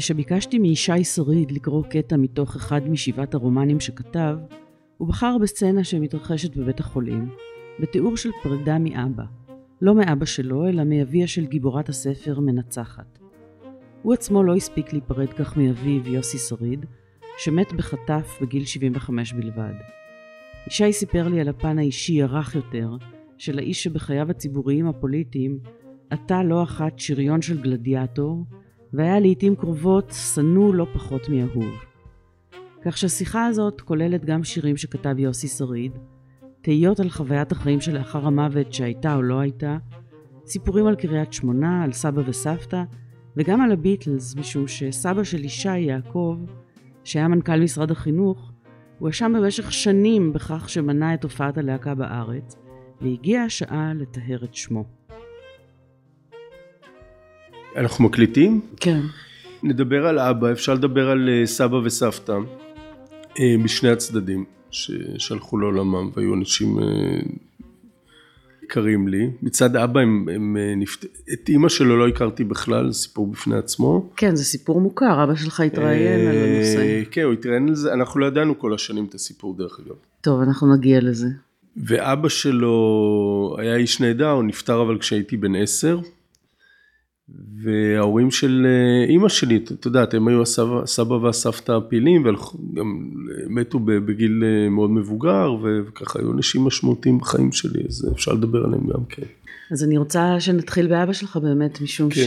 כשביקשתי מישי שריד לקרוא קטע מתוך אחד משבעת הרומנים שכתב, הוא בחר בסצנה שמתרחשת בבית החולים, בתיאור של פרידה מאבא. לא מאבא שלו, אלא מאביה של גיבורת הספר מנצחת. הוא עצמו לא הספיק להיפרד כך מאביו, יוסי שריד, שמת בחטף בגיל 75 בלבד. ישי סיפר לי על הפן האישי הרך יותר של האיש שבחייו הציבוריים הפוליטיים עטה לא אחת שריון של גלדיאטור, והיה לעיתים קרובות שנוא לא פחות מאהוב. כך שהשיחה הזאת כוללת גם שירים שכתב יוסי שריד, תהיות על חוויית החיים שלאחר המוות שהייתה או לא הייתה, סיפורים על קריית שמונה, על סבא וסבתא, וגם על הביטלס, משום שסבא של ישי, יעקב, שהיה מנכ"ל משרד החינוך, הואשם במשך שנים בכך שמנע את הופעת הלהקה בארץ, והגיעה השעה לטהר את שמו. אנחנו מקליטים? כן. נדבר על אבא, אפשר לדבר על אה, סבא וסבתא אה, משני הצדדים ששלחו לעולמם והיו אנשים אה, יקרים לי. מצד אבא הם, הם נפט... את אימא שלו לא הכרתי בכלל, סיפור בפני עצמו. כן, זה סיפור מוכר, אבא שלך התראיין על הנושא. כן, הוא התראיין על זה, אנחנו לא ידענו כל השנים את הסיפור דרך אגב. טוב, אנחנו נגיע לזה. ואבא שלו היה איש נהדר, הוא נפטר אבל כשהייתי בן עשר. וההורים של אה, אימא שלי, את יודעת, הם היו הסבא, הסבא והסבתא הפעילים, וגם מתו בגיל אה, מאוד מבוגר, וככה היו אנשים משמעותיים בחיים שלי, אז אפשר לדבר עליהם גם כן. אז אני רוצה שנתחיל באבא שלך באמת, משום כן.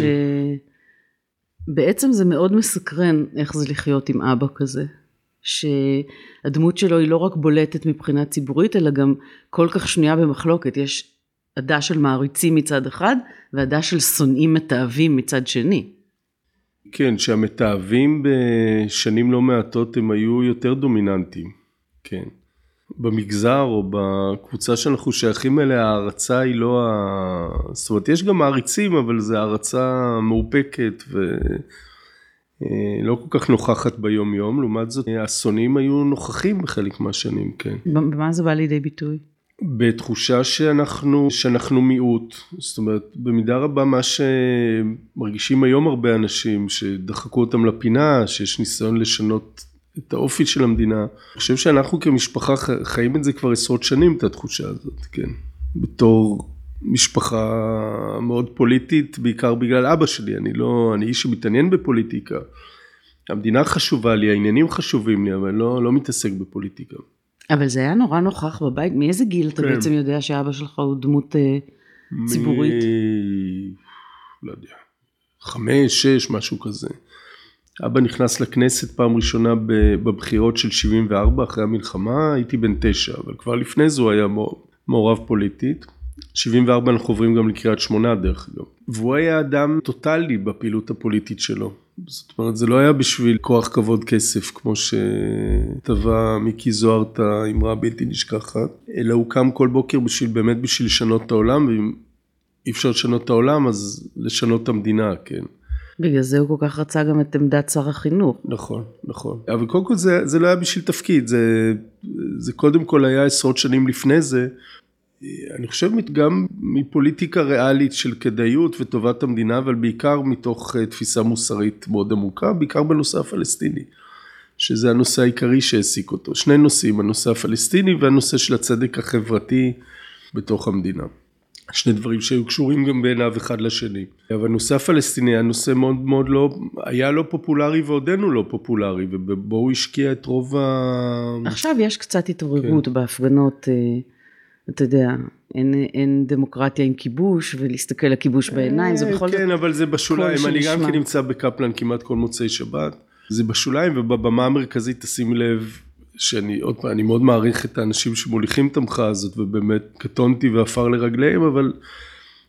שבעצם זה מאוד מסקרן איך זה לחיות עם אבא כזה. שהדמות שלו היא לא רק בולטת מבחינה ציבורית, אלא גם כל כך שנויה במחלוקת. יש עדה של מעריצים מצד אחד, ועדה של שונאים מתעבים מצד שני. כן, שהמתעבים בשנים לא מעטות הם היו יותר דומיננטיים, כן. במגזר או בקבוצה שאנחנו שייכים אליה, ההערצה היא לא ה... זאת אומרת, יש גם מעריצים, אבל זו הערצה מאופקת ולא אה, כל כך נוכחת ביום יום. לעומת זאת, השונאים היו נוכחים בחלק מהשנים, כן. במה זה בא לידי ביטוי? בתחושה שאנחנו, שאנחנו מיעוט, זאת אומרת במידה רבה מה שמרגישים היום הרבה אנשים שדחקו אותם לפינה, שיש ניסיון לשנות את האופי של המדינה, אני חושב שאנחנו כמשפחה חיים את זה כבר עשרות שנים את התחושה הזאת, כן, בתור משפחה מאוד פוליטית בעיקר בגלל אבא שלי, אני לא, אני איש שמתעניין בפוליטיקה, המדינה חשובה לי, העניינים חשובים לי, אבל לא, לא מתעסק בפוליטיקה. אבל זה היה נורא נוכח בבית, מאיזה גיל אתה כן. בעצם יודע שאבא שלך הוא דמות אה, ציבורית? מ... לא יודע, חמש, שש, משהו כזה. אבא נכנס לכנסת פעם ראשונה בבחירות של 74 אחרי המלחמה, הייתי בן תשע, אבל כבר לפני זה הוא היה מעורב פוליטית. 74 אנחנו עוברים גם לקריית שמונה דרך אגב. והוא היה אדם טוטאלי בפעילות הפוליטית שלו. זאת אומרת זה לא היה בשביל כוח כבוד כסף כמו שטבע מיקי זוהר את האמרה הבלתי נשכחת, אלא הוא קם כל בוקר בשביל באמת בשביל לשנות את העולם ואם אי אפשר לשנות את העולם אז לשנות את המדינה, כן. בגלל זה הוא כל כך רצה גם את עמדת שר החינוך. נכון, נכון. אבל קודם כל זה, זה לא היה בשביל תפקיד, זה, זה קודם כל היה עשרות שנים לפני זה, אני חושב גם מפוליטיקה ריאלית של כדאיות וטובת המדינה, אבל בעיקר מתוך אה, תפיסה מוסרית מאוד עמוקה, בעיקר בנושא הפלסטיני, שזה הנושא העיקרי שהעסיק אותו. שני נושאים, הנושא הפלסטיני והנושא של הצדק החברתי בתוך המדינה. שני דברים שהיו קשורים גם בעיניו אחד לשני. אבל הנושא הפלסטיני היה נושא מאוד מאוד לא, היה לא פופולרי ועודנו לא פופולרי, ובו הוא השקיע את רוב ה... עכשיו יש קצת התעוררות כן. בהפגנות. אה, אתה יודע, אין, אין דמוקרטיה עם כיבוש, ולהסתכל לכיבוש בעיניים, זה בכל זאת... כן, אבל זה בשוליים, אני גם כן נמצא בקפלן כמעט כל מוצאי שבת, זה בשוליים, ובבמה המרכזית תשים לב, שאני עוד פעם, אני מאוד מעריך את האנשים שמוליכים את המחאה הזאת, ובאמת קטונתי ועפר לרגליהם, אבל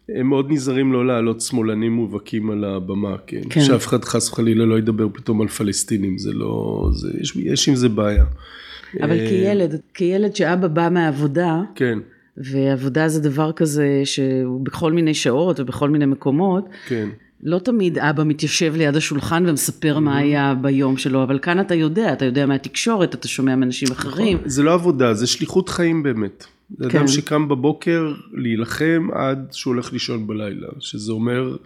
הם מאוד נזהרים לא להעלות שמאלנים מובהקים על הבמה, כן? כן. שאף אחד חס וחלילה לא ידבר פתאום על פלסטינים, זה לא, זה, יש, יש עם זה בעיה. אבל אה, כילד, כילד שאבא בא מהעבודה, כן. ועבודה זה דבר כזה שהוא בכל מיני שעות ובכל מיני מקומות, כן. לא תמיד אבא מתיישב ליד השולחן ומספר מה mm-hmm. היה ביום שלו, אבל כאן אתה יודע, אתה יודע מהתקשורת, אתה שומע מאנשים נכון. אחרים. זה לא עבודה, זה שליחות חיים באמת. זה כן. אדם שקם בבוקר להילחם עד שהוא הולך לישון בלילה, שזה אומר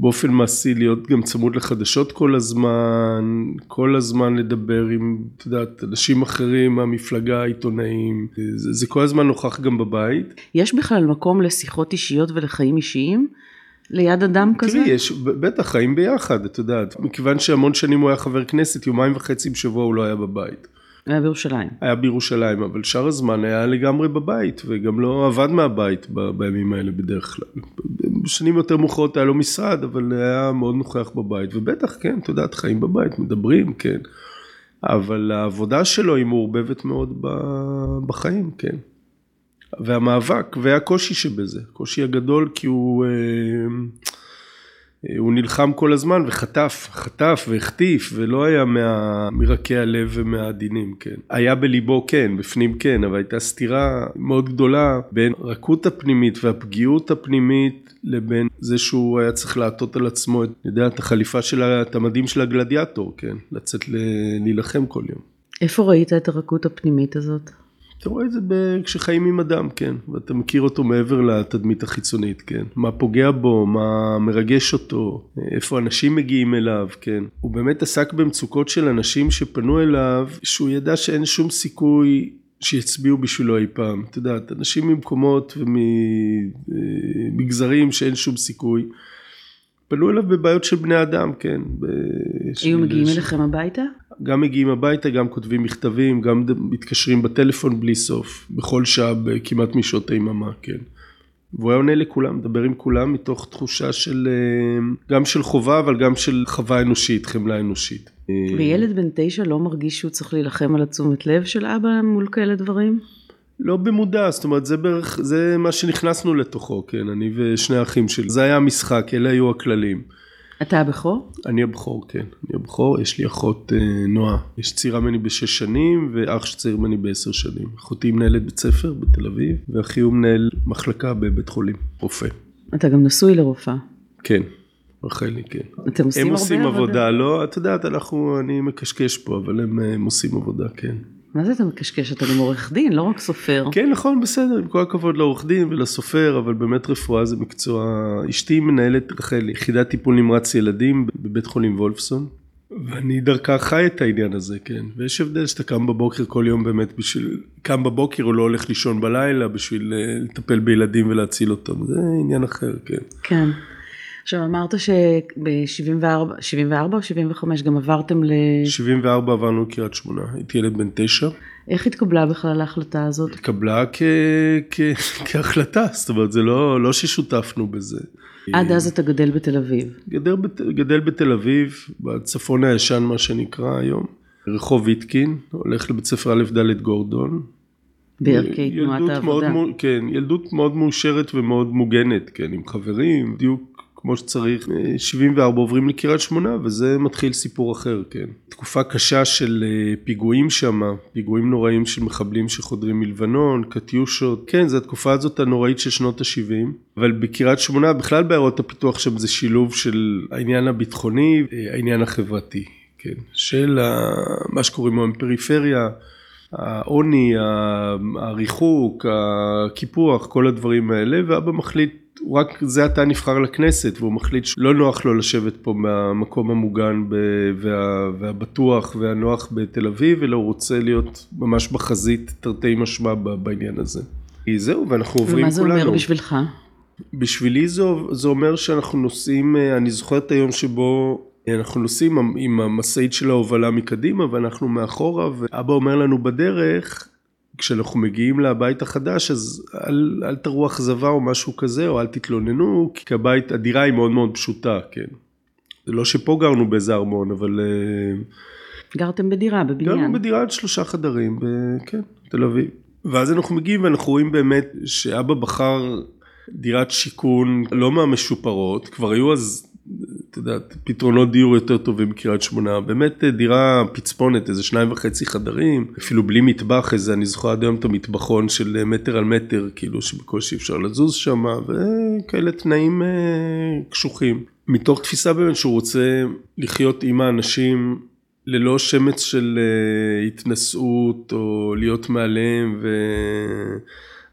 באופן מעשי להיות גם צמוד לחדשות כל הזמן, כל הזמן לדבר עם, את יודעת, אנשים אחרים מהמפלגה, עיתונאים, זה, זה כל הזמן נוכח גם בבית. יש בכלל מקום לשיחות אישיות ולחיים אישיים? ליד אדם כזה? תראי, יש, בטח, חיים ביחד, את יודעת. מכיוון שהמון שנים הוא היה חבר כנסת, יומיים וחצי בשבוע הוא לא היה בבית. היה בירושלים. היה בירושלים, אבל שאר הזמן היה לגמרי בבית, וגם לא עבד מהבית ב, בימים האלה בדרך כלל. בשנים יותר מאוחרות היה לו משרד, אבל היה מאוד נוכח בבית, ובטח, כן, את יודעת, חיים בבית, מדברים, כן. אבל העבודה שלו היא מעורבבת מאוד בחיים, כן. והמאבק והקושי שבזה, הקושי הגדול כי הוא, אה, הוא נלחם כל הזמן וחטף, חטף והחטיף ולא היה מה, מרקי הלב ומהעדינים, כן. היה בליבו כן, בפנים כן, אבל הייתה סתירה מאוד גדולה בין רכות הפנימית והפגיעות הפנימית לבין זה שהוא היה צריך לעטות על עצמו, את, יודע, את החליפה של, את המדים של הגלדיאטור, כן, לצאת להילחם כל יום. איפה ראית את הרכות הפנימית הזאת? אתה רואה את זה כשחיים עם אדם, כן, ואתה מכיר אותו מעבר לתדמית החיצונית, כן, מה פוגע בו, מה מרגש אותו, איפה אנשים מגיעים אליו, כן. הוא באמת עסק במצוקות של אנשים שפנו אליו, שהוא ידע שאין שום סיכוי שיצביעו בשבילו אי פעם. את יודעת, אנשים ממקומות וממגזרים שאין שום סיכוי. פנו אליו בבעיות של בני אדם, כן. היו מגיעים אליכם הביתה? גם מגיעים הביתה, גם כותבים מכתבים, גם מתקשרים בטלפון בלי סוף, בכל שעה כמעט משעות היממה, כן. והוא היה עונה לכולם, מדבר עם כולם מתוך תחושה של, אה, גם של חובה, אבל גם של חווה אנושית, חמלה אנושית. וילד בן תשע לא מרגיש שהוא צריך להילחם על התשומת לב של אבא מול כאלה דברים? לא במודע, זאת אומרת זה בערך, זה מה שנכנסנו לתוכו, כן, אני ושני האחים שלי, זה היה המשחק, אלה היו הכללים. אתה הבכור? אני הבכור, כן, אני הבכור, יש לי אחות אה, נועה, יש צעירה ממני בשש שנים ואח שצעיר ממני בעשר שנים. אחותי מנהלת בית ספר בתל אביב, ואחי הוא מנהל מחלקה בבית חולים, רופא. אתה גם נשוי לרופאה. כן, רחלי, כן. אתם עושים הרבה עבודה? הם עושים עבודה, לא, את יודעת, אנחנו, אני מקשקש פה, אבל הם, הם עושים עבודה, כן. מה זה אתה מקשקש? אתה גם עורך דין, לא רק סופר. כן, נכון, בסדר, עם כל הכבוד לעורך דין ולסופר, אבל באמת רפואה זה מקצוע... אשתי מנהלת, רחל, יחידת טיפול נמרץ ילדים בבית חולים וולפסון, ואני דרכה חי את העניין הזה, כן. ויש הבדל שאתה קם בבוקר כל יום באמת בשביל... קם בבוקר או לא הולך לישון בלילה בשביל אה, לטפל בילדים ולהציל אותם, זה עניין אחר, כן. כן. עכשיו אמרת שב-74 74 או 75 גם עברתם ל... 74 עברנו לקריית שמונה, הייתי ילד בן תשע. איך התקבלה בכלל ההחלטה הזאת? התקבלה כ... כ... כהחלטה, זאת אומרת זה לא, לא ששותפנו בזה. עד אז אתה גדל בתל אביב. גדל, בת... גדל בתל אביב, בצפון הישן מה שנקרא היום, רחוב ויטקין, הולך לבית ספר א' ד' גורדון. בערכי תנועת העבודה. מאוד, כן, ילדות מאוד מאושרת ומאוד מוגנת, כן, עם חברים, בדיוק כמו שצריך. 74 עוברים לקריית שמונה וזה מתחיל סיפור אחר, כן. תקופה קשה של אה, פיגועים שם, פיגועים נוראים של מחבלים שחודרים מלבנון, קטיושות. כן, זו התקופה הזאת הנוראית של שנות ה-70, אבל בקריית שמונה, בכלל בעיירות הפיתוח שם זה שילוב של העניין הביטחוני, אה, העניין החברתי, כן. של מה שקוראים היום פריפריה. העוני, הריחוק, הקיפוח, כל הדברים האלה, ואבא מחליט הוא רק זה עתה נבחר לכנסת והוא מחליט שלא נוח לו לשבת פה מהמקום המוגן וה, והבטוח והנוח בתל אביב, אלא הוא רוצה להיות ממש בחזית תרתי משמע בעניין הזה. זהו, ואנחנו עוברים כולנו. ומה זה אומר בשבילך? בשבילי זה, זה אומר שאנחנו נוסעים, אני זוכר את היום שבו אנחנו נוסעים עם המשאית של ההובלה מקדימה ואנחנו מאחורה ואבא אומר לנו בדרך כשאנחנו מגיעים לבית החדש אז אל, אל תראו אכזבה או משהו כזה או אל תתלוננו כי הבית, הדירה היא מאוד מאוד פשוטה, כן. זה לא שפה גרנו באיזה ארמון אבל... אה, גרתם בדירה, בבניין. גרנו בדירה עד שלושה חדרים. כן, תל אביב. ואז אנחנו מגיעים ואנחנו רואים באמת שאבא בחר דירת שיכון לא מהמשופרות, כבר היו אז את יודעת, פתרונות דיור יותר טובים מקריית שמונה, באמת אה, דירה פצפונת, איזה שניים וחצי חדרים, אפילו בלי מטבח, איזה, אני זוכר עד היום את המטבחון של אה, מטר על מטר, כאילו שבקושי אפשר לזוז שם, וכאלה תנאים אה, קשוחים. מתוך תפיסה באמת שהוא רוצה לחיות עם האנשים ללא שמץ של התנשאות או להיות מעליהם ו...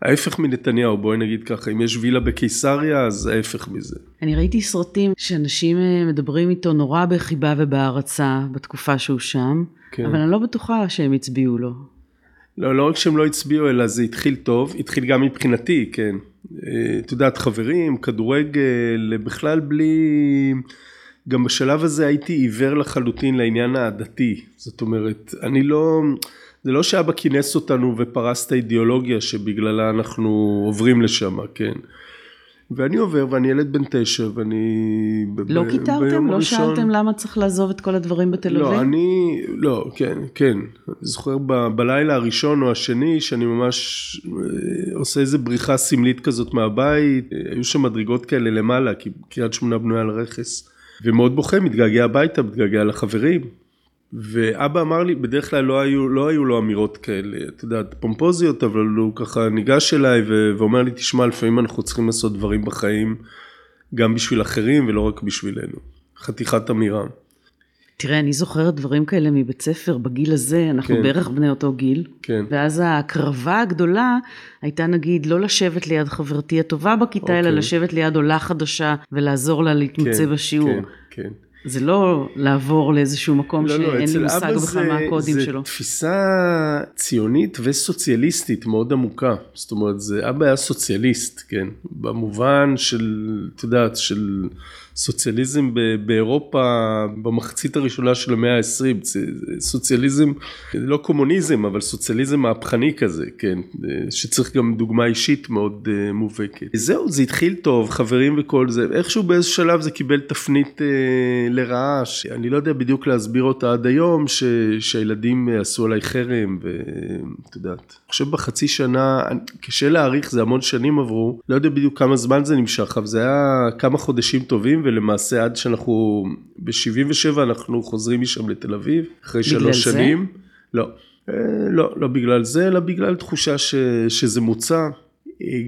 ההפך מנתניהו, בואי נגיד ככה, אם יש וילה בקיסריה, אז ההפך מזה. אני ראיתי סרטים שאנשים אה, מדברים איתו נורא בחיבה ובהערצה בתקופה שהוא שם, כן. אבל אני לא בטוחה שהם הצביעו לו. לא, לא רק שהם לא הצביעו, אלא זה התחיל טוב, התחיל גם מבחינתי, כן. אה, את יודעת, חברים, כדורגל, בכלל בלי... גם בשלב הזה הייתי עיוור לחלוטין לעניין הדתי. זאת אומרת, אני לא... זה לא שאבא כינס אותנו ופרס את האידיאולוגיה שבגללה אנחנו עוברים לשם, כן. ואני עובר ואני ילד בן תשע ואני... לא קיטרתם? לא הראשון... שאלתם למה צריך לעזוב את כל הדברים בתל אביב? לא, אני... לא, כן, כן. אני זוכר ב, בלילה הראשון או השני שאני ממש אה, עושה איזה בריחה סמלית כזאת מהבית. היו שם מדרגות כאלה למעלה, כי קריית שמונה בנויה על רכס. ומאוד בוכה, מתגעגע הביתה, מתגעגע לחברים. ואבא אמר לי, בדרך כלל לא היו, לא היו לו אמירות כאלה, את יודעת, פומפוזיות, אבל הוא ככה ניגש אליי ואומר לי, תשמע, לפעמים אנחנו צריכים לעשות דברים בחיים, גם בשביל אחרים ולא רק בשבילנו. חתיכת אמירה. תראה, אני זוכרת דברים כאלה מבית ספר, בגיל הזה, אנחנו כן. בערך בני אותו גיל. כן. ואז ההקרבה הגדולה הייתה נגיד לא לשבת ליד חברתי הטובה בכיתה, אוקיי. אלא לשבת ליד עולה חדשה ולעזור לה להתמצא כן, בשיעור. כן, כן. זה לא לעבור לאיזשהו מקום לא, לא שאין לא, לי מושג בכלל מה הקודים זה שלו. זה תפיסה ציונית וסוציאליסטית מאוד עמוקה. זאת אומרת, זה אבא היה סוציאליסט, כן? במובן של, את יודעת, של... סוציאליזם באירופה במחצית הראשונה של המאה ה-20, סוציאליזם, לא קומוניזם, אבל סוציאליזם מהפכני כזה, כן, שצריך גם דוגמה אישית מאוד אה, מובהקת. זהו, זה התחיל טוב, חברים וכל זה, איכשהו באיזה שלב זה קיבל תפנית אה, לרעה, שאני לא יודע בדיוק להסביר אותה עד היום, ש, שהילדים עשו עליי חרם, ואת יודעת, חושב בחצי שנה, קשה להעריך, זה המון שנים עברו, לא יודע בדיוק כמה זמן זה נמשך, אבל זה היה כמה חודשים טובים. ולמעשה עד שאנחנו, ב-77 אנחנו חוזרים משם לתל אביב, אחרי שלוש זה? שנים. לא, אה, לא, לא בגלל זה, אלא בגלל תחושה ש, שזה מוצע.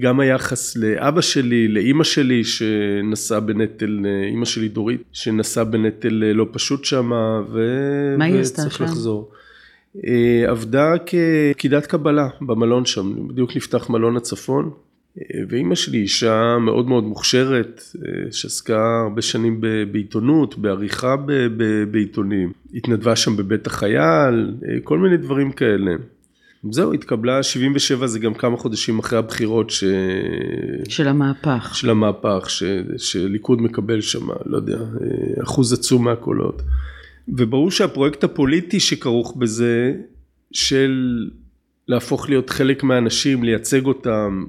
גם היחס לאבא שלי, לאימא שלי שנשאה בנטל, אימא שלי דורית, שנשאה בנטל לא פשוט שמה, ו... מה היא עשתה שם? וצריך לחזור. אה, עבדה כפקידת קבלה במלון שם, בדיוק נפתח מלון הצפון, ואימא שלי אישה מאוד מאוד מוכשרת, אה, שעסקה הרבה שנים בעיתונות, בעריכה בעיתונים. התנדבה שם בבית החייל, אה, כל מיני דברים כאלה. זהו, התקבלה 77, זה גם כמה חודשים אחרי הבחירות ש... של המהפך. של המהפך, ש... שליכוד מקבל שם, לא יודע, אה, אחוז עצום מהקולות. וברור שהפרויקט הפוליטי שכרוך בזה, של להפוך להיות חלק מהאנשים, לייצג אותם,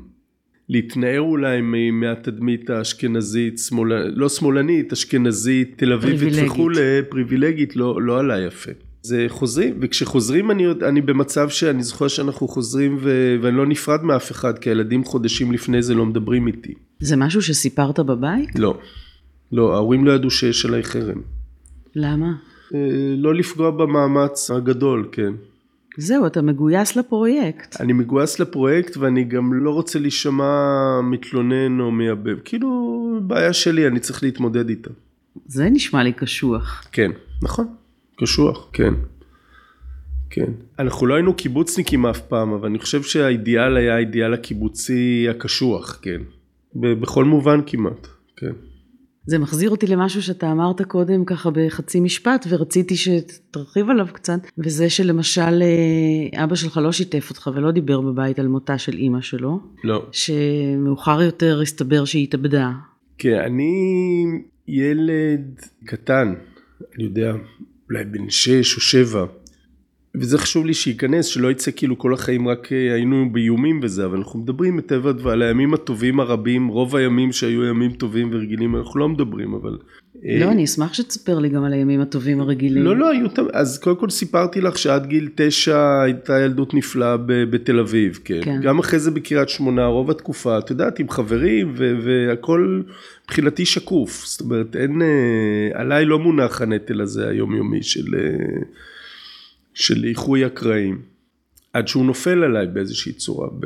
להתנער אולי מהתדמית האשכנזית, שמאל, לא שמאלנית, אשכנזית, תל אביבית וכולי, פריבילגית, לא, לא עלה יפה. זה חוזרים, וכשחוזרים אני, אני במצב שאני זוכר שאנחנו חוזרים ו, ואני לא נפרד מאף אחד, כי הילדים חודשים לפני זה לא מדברים איתי. זה משהו שסיפרת בבית? לא, לא, ההורים לא ידעו שיש עליי חרם. למה? אה, לא לפגוע במאמץ הגדול, כן. זהו, אתה מגויס לפרויקט. אני מגויס לפרויקט ואני גם לא רוצה להישמע מתלונן או מייבב. כאילו, בעיה שלי, אני צריך להתמודד איתה. זה נשמע לי קשוח. כן, נכון, קשוח, כן. כן. אנחנו לא היינו קיבוצניקים אף פעם, אבל אני חושב שהאידיאל היה האידיאל הקיבוצי הקשוח, כן. בכל מובן כמעט, כן. זה מחזיר אותי למשהו שאתה אמרת קודם ככה בחצי משפט ורציתי שתרחיב עליו קצת וזה שלמשל אה, אבא שלך לא שיתף אותך ולא דיבר בבית על מותה של אימא שלו. לא. שמאוחר יותר הסתבר שהיא התאבדה. כן, אני ילד קטן, אני יודע, אולי בן שש או שבע. וזה חשוב לי שייכנס, שלא יצא כאילו כל החיים רק אה, היינו באיומים וזה, אבל אנחנו מדברים מטבע הדבר על הימים הטובים הרבים, רוב הימים שהיו ימים טובים ורגילים, אנחנו לא מדברים, אבל... אה, לא, אני אשמח שתספר לי גם על הימים הטובים הרגילים. לא, לא, היו, אז קודם כל סיפרתי לך שעד גיל תשע הייתה ילדות נפלאה בתל אביב, כן. כן. גם אחרי זה בקריית שמונה, רוב התקופה, את יודעת, עם חברים, והכל מבחינתי שקוף, זאת אומרת, אין, אה, עליי לא מונח הנטל הזה היומיומי של... של איחוי הקרעים. עד שהוא נופל עליי באיזושהי צורה, ב,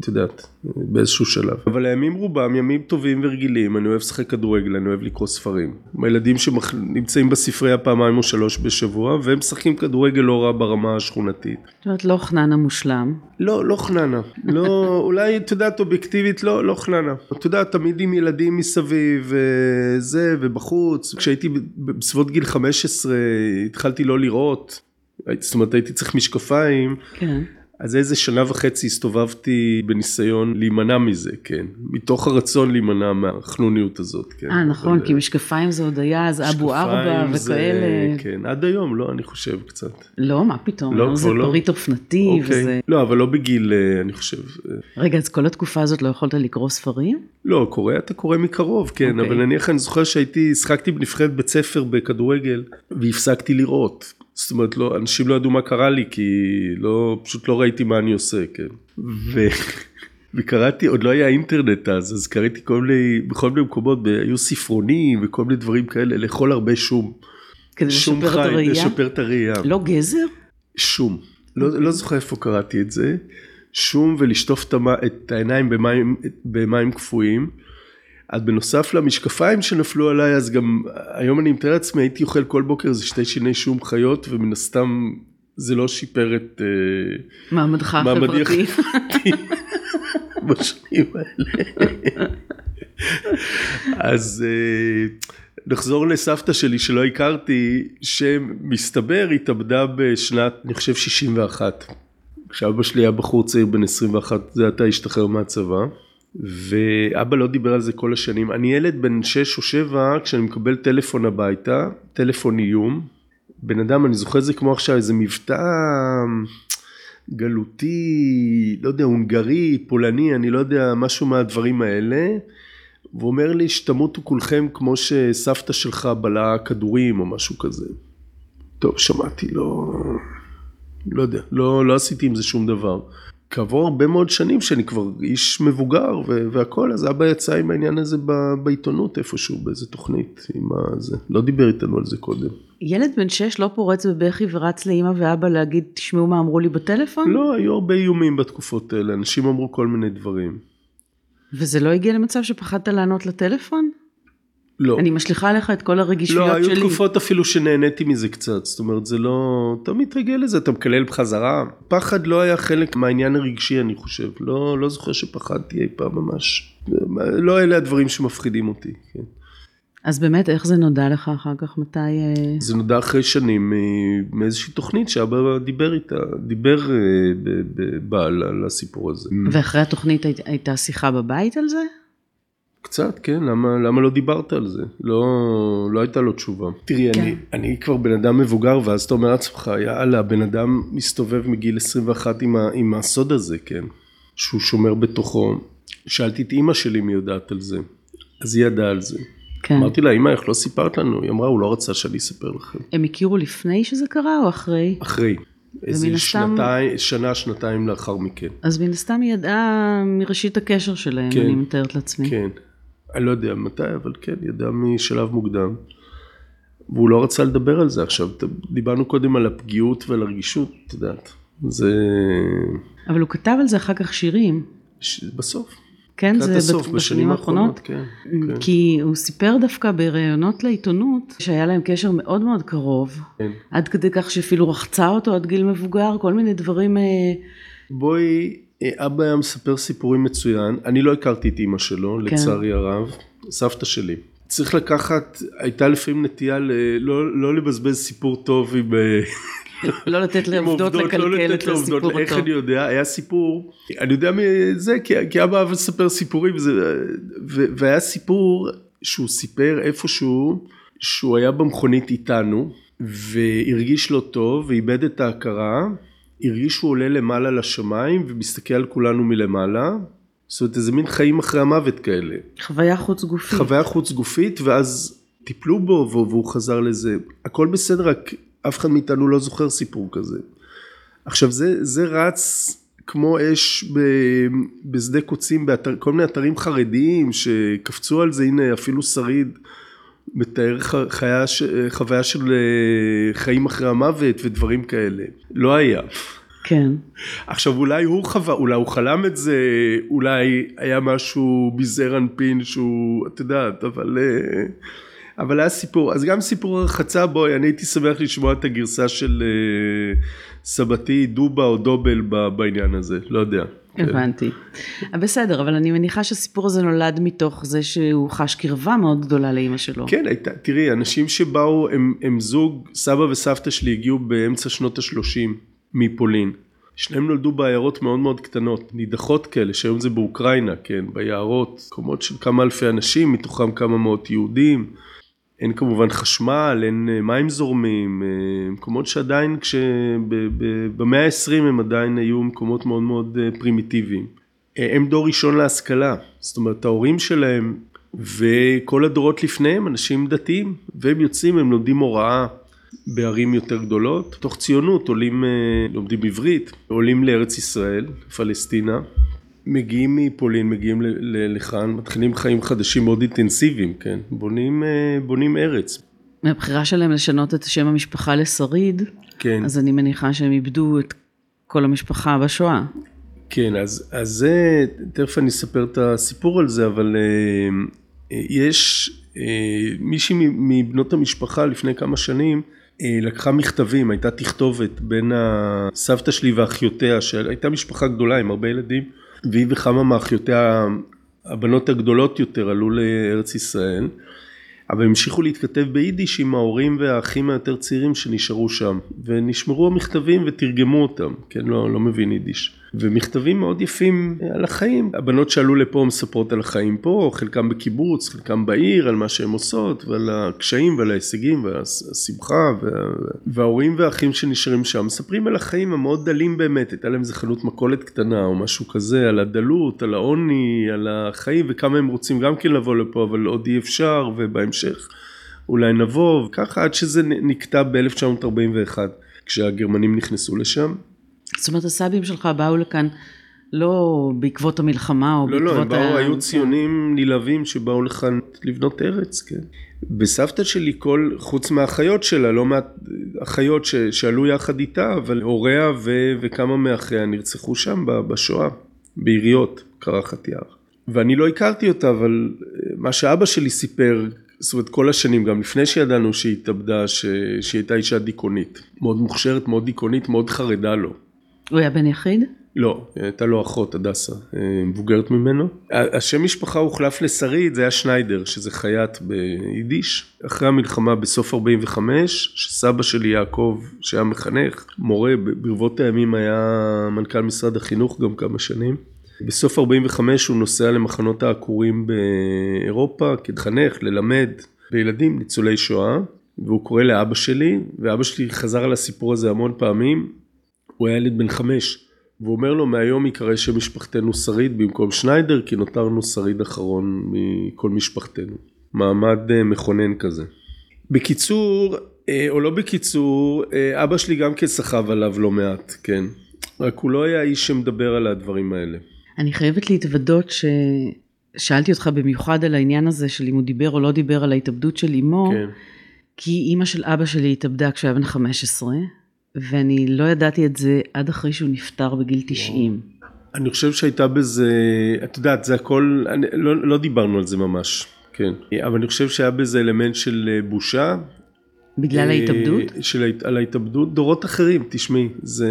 את יודעת, באיזשהו שלב. אבל הימים רובם ימים טובים ורגילים, אני אוהב לשחק כדורגל, אני אוהב לקרוא ספרים. הילדים שנמצאים בספרייה פעמיים או שלוש בשבוע, והם משחקים כדורגל לא רע ברמה השכונתית. זאת אומרת, לא חננה מושלם. לא, לא חננה. לא, אולי, את יודעת, אובייקטיבית, לא, לא חננה. את יודעת, תמיד עם ילדים מסביב, וזה, ובחוץ. כשהייתי בסביבות גיל 15, התחלתי לא לראות. זאת אומרת הייתי צריך משקפיים, כן. אז איזה שנה וחצי הסתובבתי בניסיון להימנע מזה, כן, מתוך הרצון להימנע מהחנוניות הזאת, כן. אה נכון, אבל... כי משקפיים זה עוד היה אז אבו ארבע וכאלה. כן, עד היום, לא, אני חושב קצת. לא, מה פתאום, לא, זה לא. פריט אופנתי אוקיי. וזה... לא, אבל לא בגיל, אה, אני חושב. אה. רגע, אז כל התקופה הזאת לא יכולת לקרוא ספרים? לא, קורא, אתה קורא מקרוב, כן, אוקיי. אבל נניח אני זוכר שהייתי, שחקתי בנבחרת בית ספר בכדורגל, והפסקתי לראות. זאת אומרת, לא, אנשים לא ידעו מה קרה לי, כי לא, פשוט לא ראיתי מה אני עושה, כן. ו... וקראתי, עוד לא היה אינטרנט אז, אז קראתי כל מיני, בכל מיני מקומות, היו ספרונים וכל מיני דברים כאלה, לאכול הרבה שום. כדי לשפר חי, את הראייה? לשפר את הראייה. לא גזר? שום. לא, לא זוכר איפה קראתי את זה. שום ולשטוף את העיניים במים, במים קפואים. אז בנוסף למשקפיים שנפלו עליי, אז גם היום אני מתאר לעצמי, הייתי אוכל כל בוקר איזה שתי שיני שום חיות, ומן הסתם זה לא שיפר את... אה, מעמדך החברתי. בשנים האלה. אז אה, נחזור לסבתא שלי שלא הכרתי, שמסתבר התאבדה בשנת, אני חושב 61. כשאבא שלי היה בחור צעיר בן 21, זה עתה השתחרר מהצבא. ואבא לא דיבר על זה כל השנים. אני ילד בן 6 או 7 כשאני מקבל טלפון הביתה, טלפון איום. בן אדם, אני זוכר את זה כמו עכשיו, איזה מבטא גלותי, לא יודע, הונגרי, פולני, אני לא יודע, משהו מהדברים האלה. והוא אומר לי שתמותו כולכם כמו שסבתא שלך בלעה כדורים או משהו כזה. טוב, שמעתי, לא... לא יודע, לא, לא עשיתי עם זה שום דבר. כעבור הרבה מאוד שנים שאני כבר איש מבוגר והכל, אז אבא יצא עם העניין הזה בעיתונות איפשהו, באיזה תוכנית, עם הזה, לא דיבר איתנו על זה קודם. ילד בן שש לא פורץ בבכי ורץ לאימא ואבא להגיד, תשמעו מה אמרו לי בטלפון? לא, היו הרבה איומים בתקופות האלה, אנשים אמרו כל מיני דברים. וזה לא הגיע למצב שפחדת לענות לטלפון? לא. אני משליכה עליך את כל הרגישויות שלי. לא, היו תקופות אפילו שנהניתי מזה קצת, זאת אומרת זה לא, אתה מתרגל לזה, אתה מקלל בחזרה. פחד לא היה חלק מהעניין הרגשי אני חושב, לא, לא זוכר שפחדתי אי פעם ממש. לא אלה הדברים שמפחידים אותי, כן. אז באמת, איך זה נודע לך אחר כך? מתי... אה? זה נודע אחרי שנים מאיזושהי תוכנית שאבא דיבר איתה, דיבר אה, בעל על הסיפור הזה. ואחרי התוכנית הייתה שיחה בבית על זה? קצת, כן, למה, למה לא דיברת על זה? לא, לא הייתה לו תשובה. תראי, כן. אני, אני כבר בן אדם מבוגר, ואז אתה אומר לעצמך, יאללה, בן אדם מסתובב מגיל 21 עם, ה, עם הסוד הזה, כן, שהוא שומר בתוכו. שאלתי את אימא שלי אם היא יודעת על זה, אז היא ידעה על זה. כן. אמרתי לה, אמא, איך לא סיפרת לנו? היא אמרה, הוא לא רצה שאני אספר לכם. הם הכירו לפני שזה קרה או אחרי? אחרי. איזה הסתם... שנתיים, שנה, שנתיים לאחר מכן. אז מן הסתם היא ידעה מראשית הקשר שלהם, כן, אני מתארת לעצמי. כן. אני לא יודע מתי, אבל כן, ידע משלב מוקדם. והוא לא רצה לדבר על זה עכשיו. דיברנו קודם על הפגיעות ועל הרגישות, את יודעת. זה... אבל הוא כתב על זה אחר כך שירים. ש... בסוף. כן, זה הסוף, בשנים האחרונות, כן, כן. כי הוא סיפר דווקא בראיונות לעיתונות שהיה להם קשר מאוד מאוד קרוב. כן. עד כדי כך שאפילו רחצה אותו עד גיל מבוגר, כל מיני דברים... אה, בואי, אבא היה מספר סיפורים מצוין, אני לא הכרתי את אימא שלו, כן. לצערי הרב, סבתא שלי. צריך לקחת, הייתה לפעמים נטייה ל, לא, לא לבזבז סיפור טוב עם... אה, לא לתת לעובדות לא לקלקל את הסיפור הטוב. איך אני יודע, היה סיפור, אני יודע מזה, כי, כי אבא אהב לספר סיפורים, וזה, ו, והיה סיפור שהוא סיפר איפשהו, שהוא היה במכונית איתנו, והרגיש לא טוב, ואיבד את ההכרה. הרגיש שהוא עולה למעלה לשמיים ומסתכל על כולנו מלמעלה. זאת אומרת איזה מין חיים אחרי המוות כאלה. חוויה חוץ גופית. חוויה חוץ גופית ואז טיפלו בו והוא חזר לזה. הכל בסדר רק אף אחד מאיתנו לא זוכר סיפור כזה. עכשיו זה, זה רץ כמו אש ב, בשדה קוצים בכל מיני אתרים חרדיים שקפצו על זה הנה אפילו שריד מתאר חיה, חוויה של אה, חיים אחרי המוות ודברים כאלה. לא היה. כן. עכשיו אולי הוא חווה, אולי הוא חלם את זה, אולי היה משהו מזעיר אנפין שהוא, את יודעת, אבל... אה, אבל היה סיפור, אז גם סיפור הרחצה, בואי, אני הייתי שמח לשמוע את הגרסה של uh, סבתי דובה או דובל בעניין הזה, לא יודע. הבנתי. בסדר, אבל אני מניחה שהסיפור הזה נולד מתוך זה שהוא חש קרבה מאוד גדולה לאימא שלו. כן, הייתה, תראי, אנשים שבאו, הם, הם זוג, סבא וסבתא שלי הגיעו באמצע שנות ה-30 מפולין. שניהם נולדו בעיירות מאוד מאוד קטנות, נידחות כאלה, שהיום זה באוקראינה, כן, ביערות, מקומות של כמה אלפי אנשים, מתוכם כמה מאות יהודים. אין כמובן חשמל, אין אה, מים זורמים, אה, מקומות שעדיין במאה ה-20 הם עדיין היו מקומות מאוד מאוד אה, פרימיטיביים. הם דור ראשון להשכלה, זאת אומרת ההורים שלהם וכל הדורות לפניהם אנשים דתיים והם יוצאים, הם לומדים הוראה בערים יותר גדולות, תוך ציונות עולים, לומדים עברית, עולים לארץ ישראל, פלסטינה, מגיעים מפולין, מגיעים לכאן, מתחילים חיים חדשים מאוד אינטנסיביים, כן, בונים, אה, בונים ארץ. מהבחירה שלהם לשנות את שם המשפחה לשריד, כן. אז אני מניחה שהם איבדו את כל המשפחה בשואה. כן, אז, אז זה, תכף אני אספר את הסיפור על זה, אבל אה, יש אה, מישהי מבנות המשפחה לפני כמה שנים, לקחה מכתבים, הייתה תכתובת בין הסבתא שלי ואחיותיה, שהייתה משפחה גדולה עם הרבה ילדים. והיא וכמה מאחיותיה, הבנות הגדולות יותר עלו לארץ ישראל, אבל המשיכו להתכתב ביידיש עם ההורים והאחים היותר צעירים שנשארו שם, ונשמרו המכתבים ותרגמו אותם, כן, לא, לא מבין יידיש. ומכתבים מאוד יפים על החיים. הבנות שעלו לפה מספרות על החיים פה, חלקם בקיבוץ, חלקם בעיר, על מה שהן עושות, ועל הקשיים ועל ההישגים והשמחה, וה... וההורים והאחים שנשארים שם מספרים על החיים המאוד דלים באמת, הייתה להם איזה חנות מכולת קטנה או משהו כזה, על הדלות, על העוני, על החיים, וכמה הם רוצים גם כן לבוא לפה, אבל עוד אי אפשר, ובהמשך אולי נבוא, וככה עד שזה נקטע ב-1941, כשהגרמנים נכנסו לשם. זאת אומרת, הסבים שלך באו לכאן לא בעקבות המלחמה או לא, בעקבות... לא, הם באו, ה... היו ציונים נלהבים שבאו לכאן לבנות ארץ, כן. בסבתא שלי כל, חוץ מהאחיות שלה, לא מעט אחיות ש, שעלו יחד איתה, אבל הוריה ו, וכמה מאחיה נרצחו שם בשואה, בעיריות, קרחת יער. ואני לא הכרתי אותה, אבל מה שאבא שלי סיפר, זאת אומרת כל השנים, גם לפני שידענו שהיא התאבדה, שהיא הייתה אישה דיכאונית. מאוד מוכשרת, מאוד דיכאונית, מאוד חרדה לו. הוא היה בן יחיד? לא, הייתה לו אחות, הדסה, אה, מבוגרת ממנו. השם משפחה הוחלף לשרית, זה היה שניידר, שזה חייט ביידיש. אחרי המלחמה בסוף 45, שסבא שלי יעקב, שהיה מחנך, מורה, ברבות הימים היה מנכ"ל משרד החינוך גם כמה שנים. בסוף 45 הוא נוסע למחנות העקורים באירופה כחנך, ללמד בילדים ניצולי שואה, והוא קורא לאבא שלי, ואבא שלי חזר על הסיפור הזה המון פעמים, הוא היה ילד בן חמש, והוא אומר לו מהיום ייקרא שם משפחתנו שריד במקום שניידר כי נותרנו שריד אחרון מכל משפחתנו. מעמד אה, מכונן כזה. בקיצור, אה, או לא בקיצור, אה, אבא שלי גם כן סחב עליו לא מעט, כן. רק הוא לא היה איש שמדבר על הדברים האלה. אני חייבת להתוודות ששאלתי אותך במיוחד על העניין הזה של אם הוא דיבר או לא דיבר על ההתאבדות של אמו, כן. כי אימא של אבא שלי התאבדה כשהוא היה בן 15, ואני לא ידעתי את זה עד אחרי שהוא נפטר בגיל 90. אני חושב שהייתה בזה, את יודעת, זה הכל, אני, לא, לא דיברנו על זה ממש, כן. אבל אני חושב שהיה בזה אלמנט של אה, בושה. בגלל אה, ההתאבדות? של, על ההתאבדות, דורות אחרים, תשמעי, זה...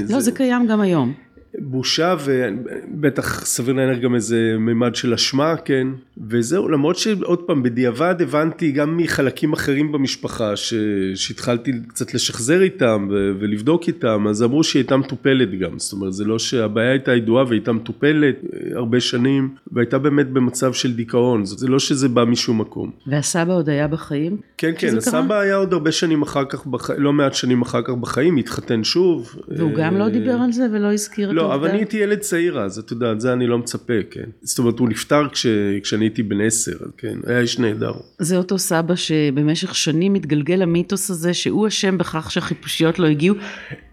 לא, זה, זה קיים גם היום. בושה ובטח סביר להניח גם איזה מימד של אשמה, כן, וזהו, למרות שעוד פעם בדיעבד הבנתי גם מחלקים אחרים במשפחה ש... שהתחלתי קצת לשחזר איתם ו... ולבדוק איתם, אז אמרו שהיא הייתה מטופלת גם, זאת אומרת זה לא שהבעיה הייתה ידועה והיא הייתה מטופלת אה, הרבה שנים והייתה באמת במצב של דיכאון, זה לא שזה בא משום מקום. והסבא עוד היה בחיים? כן, כן, הסבא קרה? היה עוד הרבה שנים אחר כך, בח... לא מעט שנים אחר כך בחיים, התחתן שוב. והוא גם לא אה, דיבר על זה ולא הזכיר את לא, אבל אני הייתי ילד צעיר אז, את יודעת, זה אני לא מצפה, כן. זאת אומרת, הוא נפטר כש... כשאני הייתי בן עשר, כן, היה איש נהדר. זה אותו סבא שבמשך שנים מתגלגל המיתוס הזה שהוא אשם בכך שהחיפושיות לא הגיעו.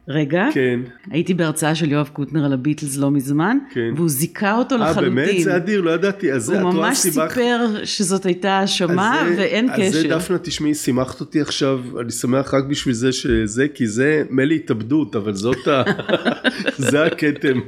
רגע, כן. הייתי בהרצאה של יואב קוטנר על הביטלס לא מזמן, כן. והוא זיכה אותו אה, לחלוטין. באמת? זה אדיר, לא ידעתי. אז הוא ממש סיפר שזאת הייתה האשמה אז זה- ואין אז זה קשר. דפנה, תשמעי, שימחת אותי עכשיו, אני שמח רק בשביל זה שזה, כי זה מילא התאבדות, אבל זאת ה... זה הכתם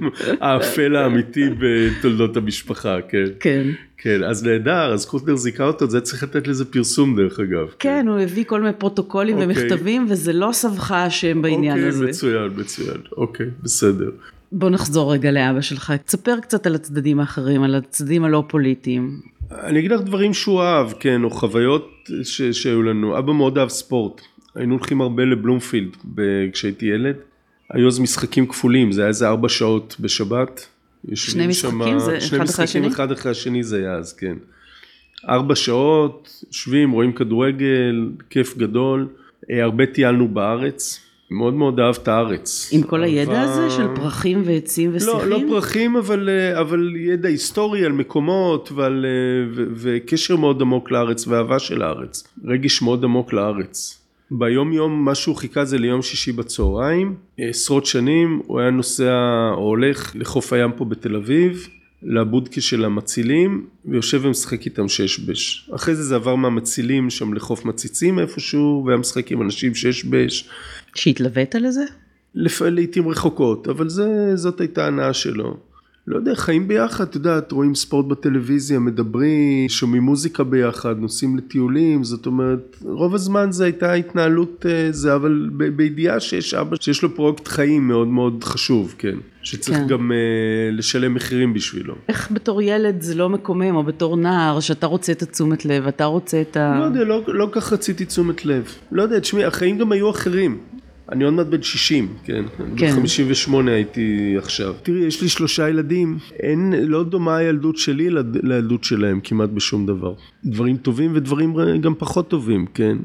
האפל האמיתי בתולדות המשפחה, כן. כן. כן, אז נהדר, אז קוטנר זיכה אותו, זה צריך לתת לזה פרסום דרך אגב. כן, הוא הביא כל מיני פרוטוקולים אוקיי. ומכתבים, וזה לא סבך השם בעניין אוקיי, הזה. מצוין, מצוין, אוקיי, בסדר. בוא נחזור רגע לאבא שלך. תספר קצת על הצדדים האחרים, על הצדדים הלא פוליטיים. אני אגיד לך דברים שהוא אהב, כן, או חוויות ש- שהיו לנו. אבא מאוד אהב ספורט. היינו הולכים הרבה לבלומפילד ב- כשהייתי ילד. היו אז משחקים כפולים, זה היה איזה ארבע שעות בשבת. יושבים משחקים? שמה- זה שני אחד אחרי משחקים השני? אחד אחרי השני זה היה אז, כן. ארבע שעות, יושבים, רואים כדורגל, כיף גדול. אה, הרבה טיילנו בארץ. מאוד מאוד אהב את הארץ. עם כל הידע אהבה- הזה של פרחים ועצים ושיחים? לא, לא פרחים, אבל, אה, אבל ידע היסטורי על מקומות ועל, אה, ו, וקשר מאוד עמוק לארץ ואהבה של הארץ. רגש מאוד עמוק לארץ. ביום יום מה שהוא חיכה זה ליום שישי בצהריים. עשרות שנים הוא היה נוסע או הולך לחוף הים פה בתל אביב, לבודקה של המצילים, ויושב ומשחק איתם שש בש. אחרי זה זה עבר מהמצילים שם לחוף מציצים איפשהו, והיה משחק עם אנשים שש בש. שהתלווית לזה? לפ... לעיתים רחוקות, אבל זה, זאת הייתה הנאה שלו. לא יודע, חיים ביחד, את יודעת, רואים ספורט בטלוויזיה, מדברים, שומעים מוזיקה ביחד, נוסעים לטיולים, זאת אומרת, רוב הזמן זה הייתה התנהלות אה, זה, אבל ב- בידיעה שיש אבא שיש לו פרויקט חיים מאוד מאוד חשוב, כן, שצריך כן. גם אה, לשלם מחירים בשבילו. איך בתור ילד זה לא מקומם, או בתור נער, שאתה רוצה את התשומת לב, אתה רוצה את ה... לא יודע, לא, לא כך רציתי תשומת לב. לא יודע, תשמעי, החיים גם היו אחרים. אני עוד מעט בן 60, כן. כן. בן 58 הייתי עכשיו. תראי, יש לי שלושה ילדים. אין, לא דומה הילדות שלי לד- לילדות שלהם כמעט בשום דבר. דברים טובים ודברים גם פחות טובים, כן.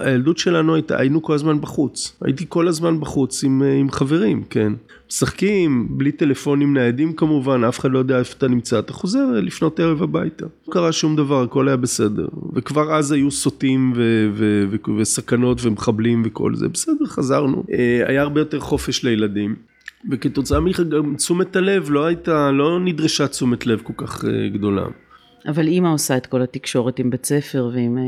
הילדות שלנו הייתה, היינו כל הזמן בחוץ. הייתי כל הזמן בחוץ עם, עם חברים, כן. משחקים, בלי טלפונים ניידים כמובן, אף אחד לא יודע איפה אתה נמצא, אתה חוזר לפנות ערב הביתה. לא קרה שום דבר, הכל היה בסדר. וכבר אז היו סוטים ו- ו- ו- וסכנות ומחבלים וכל זה, בסדר, חזרנו. אה, היה הרבה יותר חופש לילדים. וכתוצאה מכך גם תשומת הלב לא הייתה, לא נדרשה תשומת לב כל כך אה, גדולה. אבל אימא עושה את כל התקשורת עם בית ספר ועם...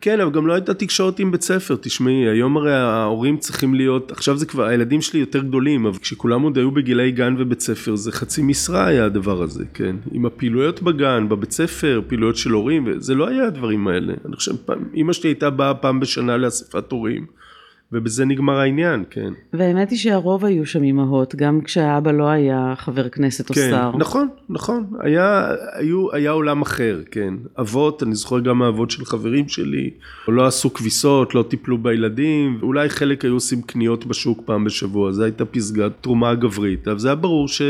כן, אבל גם לא הייתה תקשורת עם בית ספר, תשמעי, היום הרי ההורים צריכים להיות, עכשיו זה כבר, הילדים שלי יותר גדולים, אבל כשכולם עוד היו בגילי גן ובית ספר, זה חצי משרה היה הדבר הזה, כן? עם הפעילויות בגן, בבית ספר, פעילויות של הורים, זה לא היה הדברים האלה. אני חושב, אמא שלי הייתה באה פעם בשנה לאספת הורים, ובזה נגמר העניין, כן. והאמת היא שהרוב היו שם אימהות, גם כשהאבא לא היה חבר כנסת או כן, שר. נכון, נכון, היה, היו, היה עולם אחר, כן. אבות, אני זוכר גם מהאבות של חברים שלי, לא עשו כביסות, לא טיפלו בילדים, אולי חלק היו עושים קניות בשוק פעם בשבוע, זו הייתה פסגת תרומה גברית, אבל זה היה ברור ש...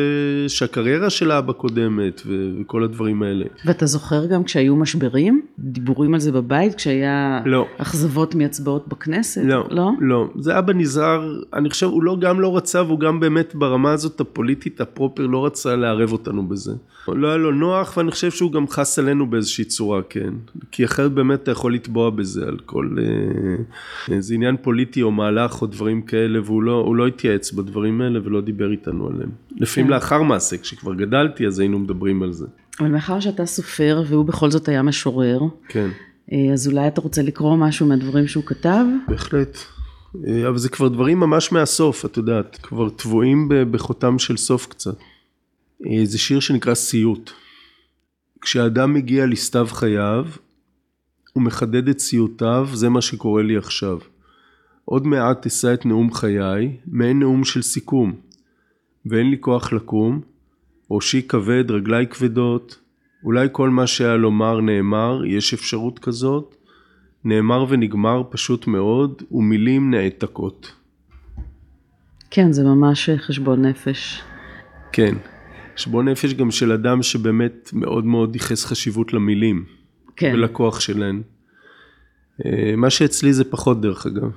שהקריירה של האבא קודמת ו... וכל הדברים האלה. ואתה זוכר גם כשהיו משברים? דיבורים על זה בבית? כשהיה לא. אכזבות מהצבעות בכנסת? לא, לא? לא, זה אבא נזהר, אני חושב, הוא לא, גם לא רצה והוא גם באמת ברמה הזאת הפוליטית הפרופר לא רצה לערב אותנו בזה. לא היה לו נוח ואני חושב שהוא גם חס עלינו באיזושהי צורה, כן. כי אחרת באמת אתה יכול לתבוע בזה על כל... אה, איזה עניין פוליטי או מהלך או דברים כאלה והוא לא, לא התייעץ בדברים האלה ולא דיבר איתנו עליהם. לפעמים כן. לאחר מעשה, כשכבר גדלתי אז היינו מדברים על זה. אבל מאחר שאתה סופר והוא בכל זאת היה משורר, כן. אה, אז אולי אתה רוצה לקרוא משהו מהדברים שהוא כתב? בהחלט. אה, אבל זה כבר דברים ממש מהסוף, את יודעת, כבר טבועים בחותם של סוף קצת. אה, זה שיר שנקרא סיוט. כשאדם מגיע לסתיו חייו, הוא מחדד את סיוטיו, זה מה שקורה לי עכשיו. עוד מעט אשא את נאום חיי, מעין נאום של סיכום. ואין לי כוח לקום, ראשי כבד, רגליי כבדות, אולי כל מה שהיה לומר נאמר, יש אפשרות כזאת, נאמר ונגמר פשוט מאוד, ומילים נעתקות. כן, זה ממש חשבון נפש. כן. חשבון נפש גם של אדם שבאמת מאוד מאוד ייחס חשיבות למילים. כן. ולכוח שלהן. אה, מה שאצלי זה פחות דרך אגב.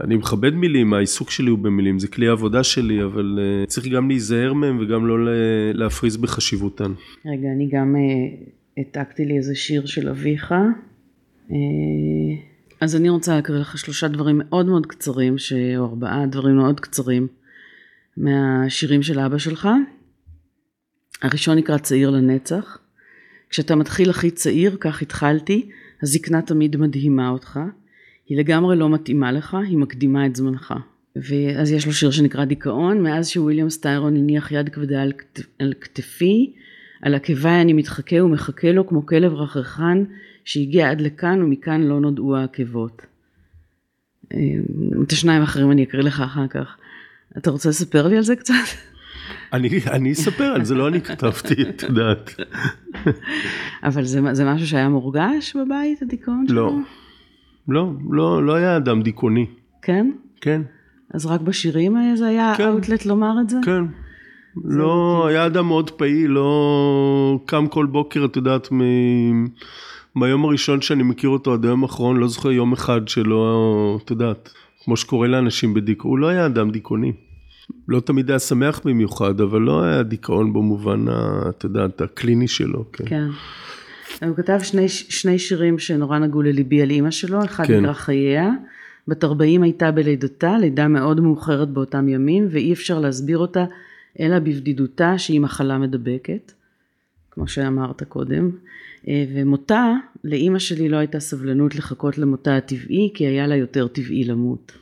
אני מכבד מילים, העיסוק שלי הוא במילים, זה כלי העבודה שלי, אבל אה, צריך גם להיזהר מהם וגם לא להפריז בחשיבותן. רגע, אני גם אה, העתקתי לי איזה שיר של אביך. אה, אז אני רוצה להקריא לך שלושה דברים מאוד מאוד קצרים. או ארבעה דברים מאוד קצרים, מהשירים של אבא שלך. הראשון נקרא צעיר לנצח. כשאתה מתחיל הכי צעיר, כך התחלתי, הזקנה תמיד מדהימה אותך. היא לגמרי לא מתאימה לך, היא מקדימה את זמנך. ואז יש לו שיר שנקרא דיכאון, מאז שוויליאם סטיירון הניח יד כבדה על, כת... על כתפי, על עקביי אני מתחכה ומחכה לו כמו כלב רכרחן שהגיע עד לכאן ומכאן לא נודעו העקבות. אה, את השניים האחרים אני אקריא לך אחר כך. אתה רוצה לספר לי על זה קצת? אני, אני אספר על זה, לא אני כתבתי, את יודעת. אבל זה, זה משהו שהיה מורגש בבית, הדיכאון שלו? לא, לא, לא, לא היה אדם דיכאוני. כן? כן. אז רק בשירים האלה זה היה כן. אאוטלט לומר את זה? כן. לא, היה אדם מאוד פעיל, לא קם כל בוקר, את יודעת, מ... מהיום הראשון שאני מכיר אותו עד היום האחרון, לא זוכר יום אחד שלא, את יודעת, כמו שקורה לאנשים בדיכאון, הוא לא היה אדם דיכאוני. לא תמיד היה שמח במיוחד, אבל לא היה דיכאון במובן, את יודעת, הקליני שלו. כן. כן. הוא כתב שני, שני שירים שנורא נגעו לליבי על אימא שלו, אחד כן. נקרא חייה, בת 40 הייתה בלידתה, לידה מאוד מאוחרת באותם ימים, ואי אפשר להסביר אותה אלא בבדידותה שהיא מחלה מדבקת, כמו שאמרת קודם. אה, ומותה, לאימא שלי לא הייתה סבלנות לחכות למותה הטבעי, כי היה לה יותר טבעי למות.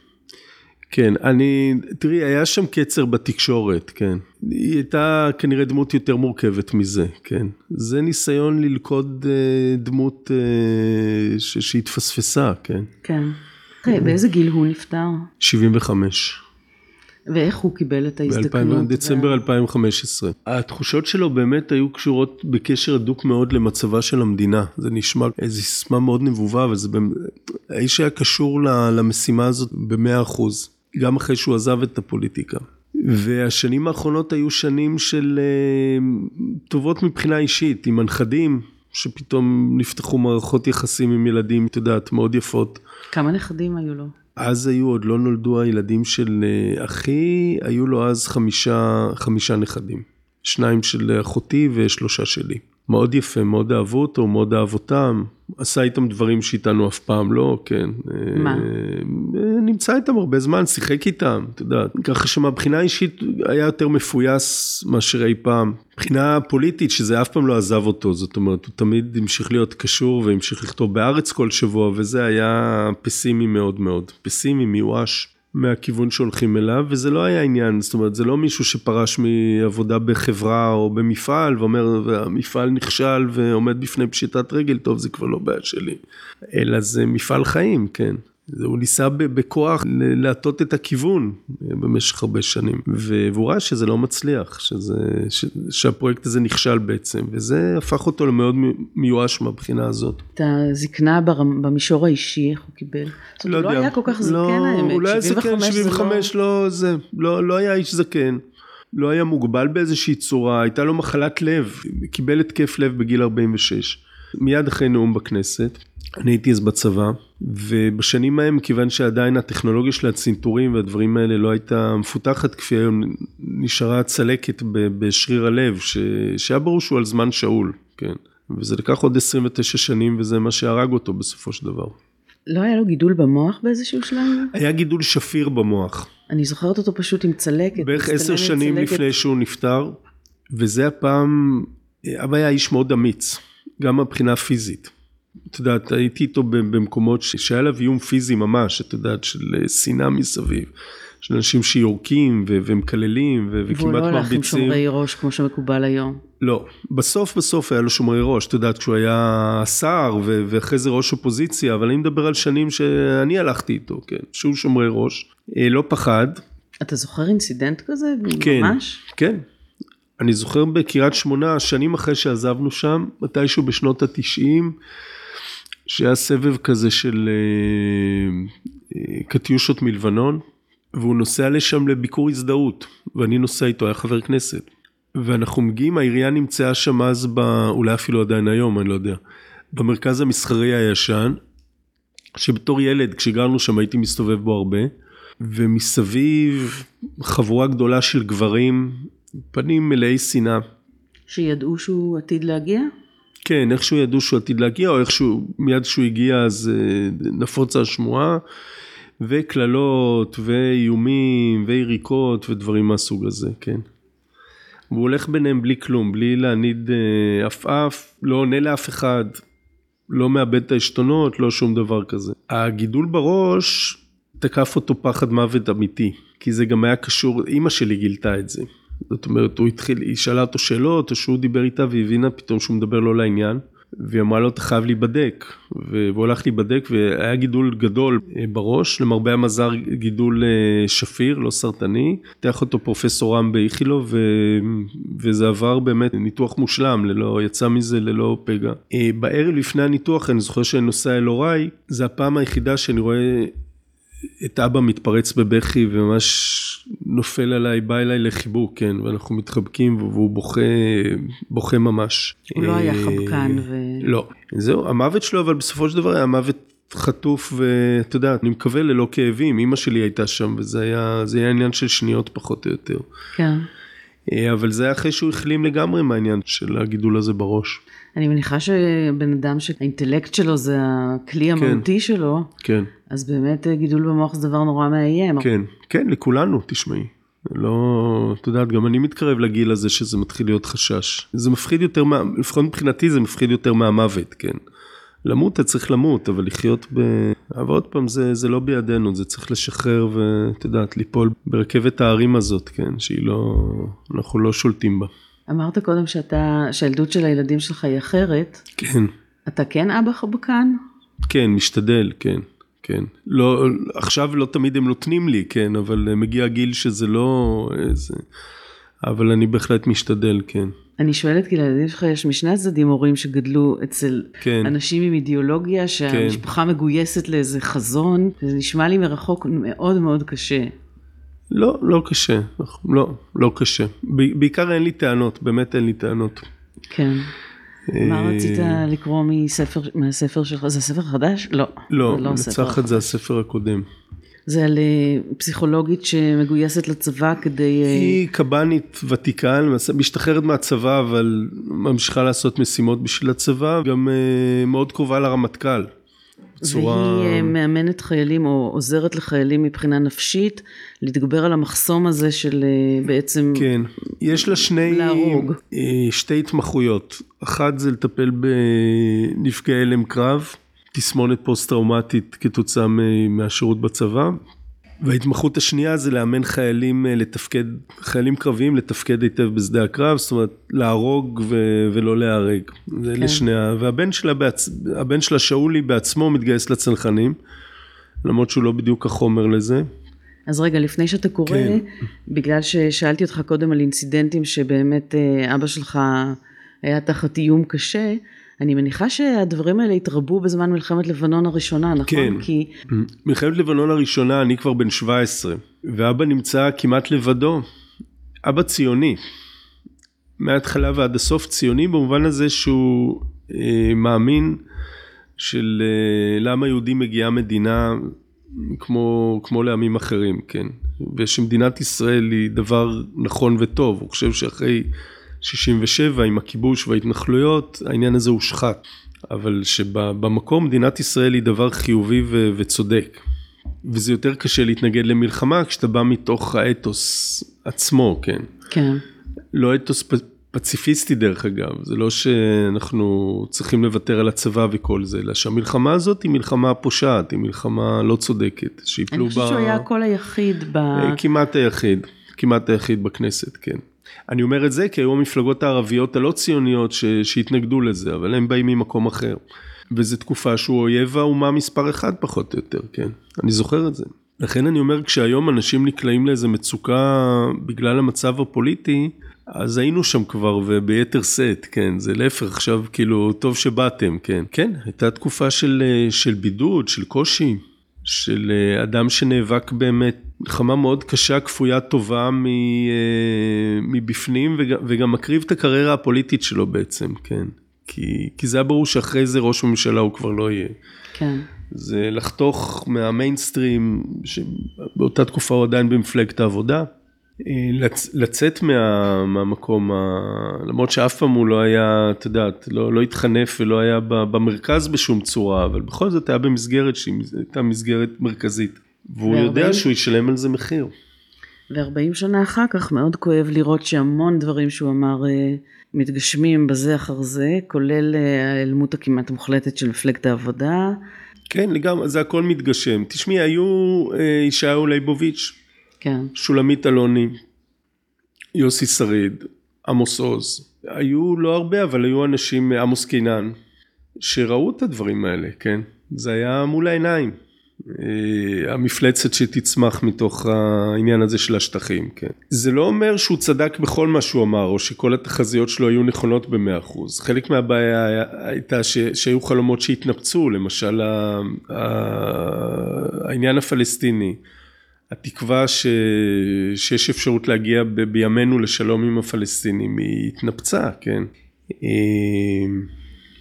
כן, אני, תראי, היה שם קצר בתקשורת, כן. היא הייתה כנראה דמות יותר מורכבת מזה, כן. זה ניסיון ללכוד אה, דמות אה, ש- שהתפספסה, כן. כן. באיזה גיל הוא נפטר? 75. ואיך הוא קיבל את ההזדקנות? בדצמבר 2015. התחושות שלו באמת היו קשורות בקשר הדוק מאוד למצבה של המדינה. זה נשמע איזו סיסמה מאוד נבובה, אבל זה באמת... האיש היה קשור למשימה הזאת במאה אחוז, גם אחרי שהוא עזב את הפוליטיקה. והשנים האחרונות היו שנים של אה, טובות מבחינה אישית, עם הנכדים, שפתאום נפתחו מערכות יחסים עם ילדים, את יודעת, מאוד יפות. כמה נכדים היו לו? אז היו, עוד לא נולדו הילדים של אה, אחי, היו לו אז חמישה, חמישה נכדים. שניים של אחותי ושלושה שלי. מאוד יפה, מאוד אהבו אותו, מאוד אהב אותם. עשה איתם דברים שאיתנו אף פעם לא, כן. מה? אה, נמצא איתם הרבה זמן, שיחק איתם, אתה יודע. ככה שמבחינה אישית היה יותר מפויס מאשר אי פעם. מבחינה פוליטית, שזה אף פעם לא עזב אותו, זאת אומרת, הוא תמיד המשיך להיות קשור והמשיך לכתוב בארץ כל שבוע, וזה היה פסימי מאוד מאוד. פסימי, מיואש. מהכיוון שהולכים אליו, וזה לא היה עניין, זאת אומרת, זה לא מישהו שפרש מעבודה בחברה או במפעל ואומר, המפעל נכשל ועומד בפני פשיטת רגל, טוב, זה כבר לא בעיה שלי. אלא זה מפעל חיים, כן. הוא ניסה בכוח להטות את הכיוון במשך הרבה שנים, והוא ראה שזה לא מצליח, שזה, ש, שהפרויקט הזה נכשל בעצם, וזה הפך אותו למאוד מיואש מהבחינה הזאת. את הזקנה במישור האישי, איך הוא קיבל? זאת אומרת, לא הוא לא. היה כל כך זקן לא, האמת, הוא לא היה זקן, 75 זה לא... 75 לא, זה, לא, לא היה איש זקן. לא היה מוגבל באיזושהי צורה, הייתה לו מחלת לב, קיבל התקף לב בגיל 46, מיד אחרי נאום בכנסת. אני הייתי אז בצבא, ובשנים ההם, כיוון שעדיין הטכנולוגיה של הצנתורים והדברים האלה לא הייתה מפותחת כפי היום, נשארה צלקת בשריר הלב, ש... שהיה ברור שהוא על זמן שאול, כן. וזה לקח עוד 29 שנים, וזה מה שהרג אותו בסופו של דבר. לא היה לו גידול במוח באיזשהו שלב? היה גידול שפיר במוח. אני זוכרת אותו פשוט עם צלקת. בערך עשר שנים צלקת. לפני שהוא נפטר, וזה הפעם, אבא היה איש מאוד אמיץ, גם מבחינה הפיזית. את יודעת, הייתי איתו במקומות שהיה עליו איום פיזי ממש, את יודעת, של אה, שנאה מסביב, של אנשים שיורקים ו- ומקללים ו- והוא וכמעט לא הלך עם מרביצים. שומרי ראש כמו שמקובל היום. לא, בסוף בסוף היה לו שומרי ראש, את יודעת, כשהוא היה שר ו- ואחרי זה ראש אופוזיציה, אבל אני מדבר על שנים שאני הלכתי איתו, כן, שהוא שומרי ראש, אה, לא פחד, אתה זוכר אינסידנט כזה? כן, ממש? כן. אני זוכר בקריית שמונה, שנים אחרי שעזבנו שם, מתישהו בשנות התשעים, שהיה סבב כזה של אה, אה, קטיושות מלבנון, והוא נוסע לשם לביקור הזדהות, ואני נוסע איתו, היה חבר כנסת. ואנחנו מגיעים, העירייה נמצאה שם אז, ב, אולי אפילו עדיין היום, אני לא יודע, במרכז המסחרי הישן, שבתור ילד, כשגרנו שם הייתי מסתובב בו הרבה, ומסביב חבורה גדולה של גברים, פנים מלאי שנאה. שידעו שהוא עתיד להגיע? כן, איכשהו ידעו שהוא עתיד להגיע, או איכשהו מיד כשהוא הגיע אז אה, נפוצה השמועה, וקללות, ואיומים, ויריקות, ודברים מהסוג הזה, כן. והוא הולך ביניהם בלי כלום, בלי להניד אה, עפעף, לא עונה לאף אחד, לא מאבד את העשתונות, לא שום דבר כזה. הגידול בראש תקף אותו פחד מוות אמיתי, כי זה גם היה קשור, אימא שלי גילתה את זה. זאת אומרת, הוא התחיל, היא שאלה אותו שאלות, או שהוא דיבר איתה והיא הבינה פתאום שהוא מדבר לא לעניין. והיא אמרה לו, אתה חייב להיבדק. והוא הלך להיבדק והיה גידול גדול אה, בראש, למרבה המזל גידול אה, שפיר, לא סרטני. פתח אותו פרופסור רם באיכילוב, ו... וזה עבר באמת ניתוח מושלם, ללא, יצא מזה ללא פגע. אה, בערב לפני הניתוח, אני זוכר שאני נוסע אל הוריי, זה הפעם היחידה שאני רואה את אבא מתפרץ בבכי וממש נופל עליי, בא אליי לחיבוק, כן, ואנחנו מתחבקים והוא בוכה, בוכה ממש. הוא לא היה אה, חבקן ו... לא, זהו, המוות שלו, אבל בסופו של דבר היה מוות חטוף, ואתה יודע, אני מקווה ללא כאבים, אימא שלי הייתה שם, וזה היה, היה עניין של שניות פחות או יותר. כן. אה, אבל זה היה אחרי שהוא החלים לגמרי מהעניין של הגידול הזה בראש. אני מניחה שבן אדם שהאינטלקט שלו זה הכלי כן. המהותי שלו, כן. אז באמת גידול במוח זה דבר נורא מאיים. כן, כן, לכולנו, תשמעי. לא, את יודעת, גם אני מתקרב לגיל הזה שזה מתחיל להיות חשש. זה מפחיד יותר, מה, לפחות מבחינתי זה מפחיד יותר מהמוות, כן. למות אתה צריך למות, אבל לחיות ב... אבל עוד פעם, זה, זה לא בידינו, זה צריך לשחרר ואת יודעת, ליפול ברכבת ההרים הזאת, כן, שהיא לא, אנחנו לא שולטים בה. אמרת קודם שאתה, שהילדות של הילדים שלך היא אחרת. כן. אתה כן אבא חבקן? כן, משתדל, כן. כן. לא, עכשיו לא תמיד הם נותנים לי, כן, אבל מגיע גיל שזה לא איזה... אבל אני בהחלט משתדל, כן. אני שואלת כי לילדים שלך יש משני הצדדים הורים שגדלו אצל כן. אנשים עם אידיאולוגיה, שהמשפחה כן. מגויסת לאיזה חזון, זה נשמע לי מרחוק מאוד מאוד קשה. לא, לא קשה, לא, לא קשה. בעיקר אין לי טענות, באמת אין לי טענות. כן. מה אה, רצית לקרוא מספר, מהספר שלך? זה ספר חדש? לא. לא, לא מנצחת זה הספר הקודם. זה על אה, פסיכולוגית שמגויסת לצבא כדי... אה, היא קב"נית ותיקה, משתחררת מהצבא, אבל ממשיכה לעשות משימות בשביל הצבא, גם מאוד קרובה לרמטכ"ל. בצורה... והיא מאמנת חיילים או עוזרת לחיילים מבחינה נפשית להתגבר על המחסום הזה של בעצם... כן, יש לה שני... להרוג. שתי התמחויות. אחת זה לטפל בנפגעי הלם קרב, תסמונת פוסט-טראומטית כתוצאה מהשירות בצבא. וההתמחות השנייה זה לאמן חיילים אה, לתפקד, חיילים קרביים לתפקד היטב בשדה הקרב, זאת אומרת להרוג ו- ולא להיהרג. זה כן. לשני, והבן שלה, בעצ... הבן שלה שאולי בעצמו מתגייס לצנחנים, למרות שהוא לא בדיוק החומר לזה. אז רגע, לפני שאתה קורא, כן. בגלל ששאלתי אותך קודם על אינצידנטים שבאמת אה, אבא שלך היה תחת איום קשה, אני מניחה שהדברים האלה התרבו בזמן מלחמת לבנון הראשונה, נכון? כן. כי... מלחמת לבנון הראשונה, אני כבר בן 17, ואבא נמצא כמעט לבדו. אבא ציוני. מההתחלה ועד הסוף ציוני במובן הזה שהוא אה, מאמין של אה, למה יהודי מגיעה מדינה כמו, כמו לעמים אחרים, כן? ושמדינת ישראל היא דבר נכון וטוב. הוא חושב שאחרי 67 עם הכיבוש וההתנחלויות, העניין הזה הושחת. אבל שבמקום מדינת ישראל היא דבר חיובי ו- וצודק. וזה יותר קשה להתנגד למלחמה כשאתה בא מתוך האתוס עצמו, כן. כן. לא אתוס פציפיסטי דרך אגב, זה לא שאנחנו צריכים לוותר על הצבא וכל זה, אלא שהמלחמה הזאת היא מלחמה פושעת, היא מלחמה לא צודקת, שיפלו בה... אני חושבת שהוא היה הקול היחיד ב... כמעט היחיד, כמעט היחיד בכנסת, כן. אני אומר את זה כי היו המפלגות הערביות הלא ציוניות ש... שהתנגדו לזה, אבל הם באים ממקום אחר. וזו תקופה שהוא אויב האומה מספר אחד פחות או יותר, כן. אני זוכר את זה. לכן אני אומר, כשהיום אנשים נקלעים לאיזה מצוקה בגלל המצב הפוליטי, אז היינו שם כבר וביתר שאת, כן, זה להפך עכשיו, כאילו, טוב שבאתם, כן. כן, הייתה תקופה של, של בידוד, של קושי, של אדם שנאבק באמת מלחמה מאוד קשה, כפויה טובה אה, מבפנים, וגם, וגם מקריב את הקריירה הפוליטית שלו בעצם, כן. כי, כי זה היה ברור שאחרי זה ראש ממשלה הוא כבר לא יהיה. כן. זה לחתוך מהמיינסטרים, שבאותה תקופה הוא עדיין במפלגת העבודה, לצאת מה, מהמקום, ה... למרות שאף פעם הוא לא היה, את יודעת, לא, לא התחנף ולא היה במרכז בשום צורה, אבל בכל זאת היה במסגרת שהיא הייתה מסגרת מרכזית. והוא יודע שהוא ישלם על זה מחיר. ו-40 שנה אחר כך מאוד כואב לראות שהמון דברים שהוא אמר אה, מתגשמים בזה אחר זה, כולל אה, ההיעלמות הכמעט מוחלטת של מפלגת העבודה. כן, לגמרי, זה הכל מתגשם. תשמעי, היו אה, ישעיהו ליבוביץ', כן. שולמית אלוני, יוסי שריד, עמוס עוז. היו לא הרבה, אבל היו אנשים, עמוס קינן, שראו את הדברים האלה, כן? זה היה מול העיניים. אה, המפלצת שתצמח מתוך העניין הזה של השטחים, כן. זה לא אומר שהוא צדק בכל מה שהוא אמר, או שכל התחזיות שלו היו נכונות במאה אחוז. חלק מהבעיה הייתה ש, שהיו חלומות שהתנפצו, למשל העניין הפלסטיני. התקווה ש... שיש אפשרות להגיע ב... בימינו לשלום עם הפלסטינים היא התנפצה, כן. אה,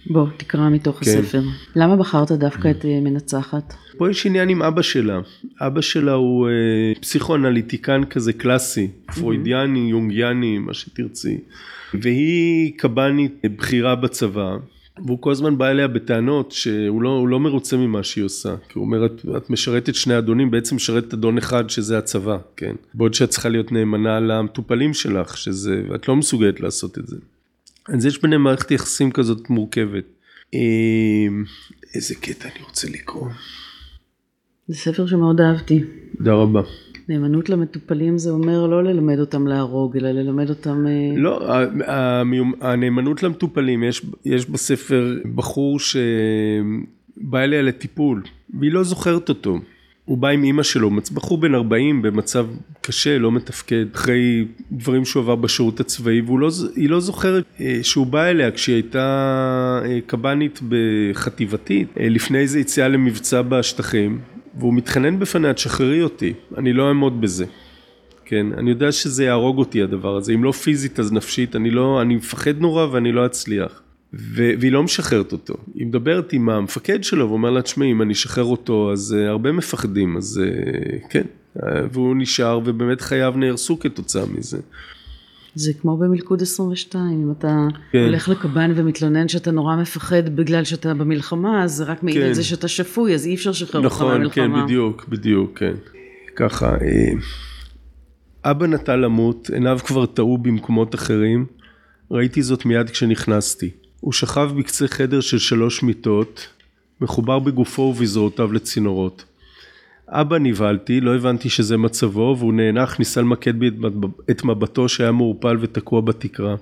בוא, תקרא מתוך כן. הספר. למה בחרת דווקא את אה, מנצחת? פה יש עניין עם אבא שלה. אבא שלה הוא אה, פסיכואנליטיקן כזה קלאסי, פרוידיאני, יונגיאני, מה שתרצי. והיא קב"נית בכירה בצבא. והוא כל הזמן בא אליה בטענות שהוא לא, לא מרוצה ממה שהיא עושה. כי הוא אומר, את, את משרתת שני אדונים, בעצם משרתת אדון אחד שזה הצבא, כן? בעוד שאת צריכה להיות נאמנה למטופלים שלך, שזה, ואת לא מסוגלת לעשות את זה. אז יש ביניהם מערכת יחסים כזאת מורכבת. אמ, איזה קטע אני רוצה לקרוא. זה ספר שמאוד אהבתי. תודה רבה. נאמנות למטופלים זה אומר לא ללמד אותם להרוג, אלא ללמד אותם... אה, לא, הנאמנות למטופלים, יש, יש בספר בחור שבא אליה לטיפול, והיא לא זוכרת אותו. הוא בא עם אימא שלו, בחור בן 40 במצב קשה, לא מתפקד, אחרי דברים שהוא עבר בשירות הצבאי, והיא לא, לא זוכרת אה, שהוא בא אליה כשהיא הייתה אה, קב"נית בחטיבתית, לפני איזה יציאה למבצע בשטחים, והוא מתחנן בפניה, תשחררי אותי, אני לא אעמוד בזה. כן, אני יודע שזה יהרוג אותי הדבר הזה, אם לא פיזית אז נפשית, אני לא, אני מפחד נורא ואני לא אצליח. ו- והיא לא משחררת אותו. היא מדברת עם המפקד שלו ואומר לה, תשמעי, אם אני אשחרר אותו, אז uh, הרבה מפחדים, אז uh, כן. Uh, והוא נשאר, ובאמת חייו נהרסו כתוצאה מזה. זה כמו במלכוד 22, אם אתה כן. הולך לקב"ן ומתלונן שאתה נורא מפחד בגלל שאתה במלחמה, אז זה רק מעיד כן. על זה שאתה שפוי, אז אי אפשר לשחרר אותך נכון, מהמלחמה. נכון, כן, בדיוק, בדיוק, כן. ככה, אה, אבא נטה למות, עיניו כבר טעו במקומות אחרים, ראיתי זאת מיד כשנכנסתי. הוא שכב בקצה חדר של שלוש מיטות, מחובר בגופו ובזרועותיו לצינורות. אבא נבהלתי, לא הבנתי שזה מצבו, והוא נאנח, ניסה למקד בי את מבטו שהיה מעורפל ותקוע בתקרה.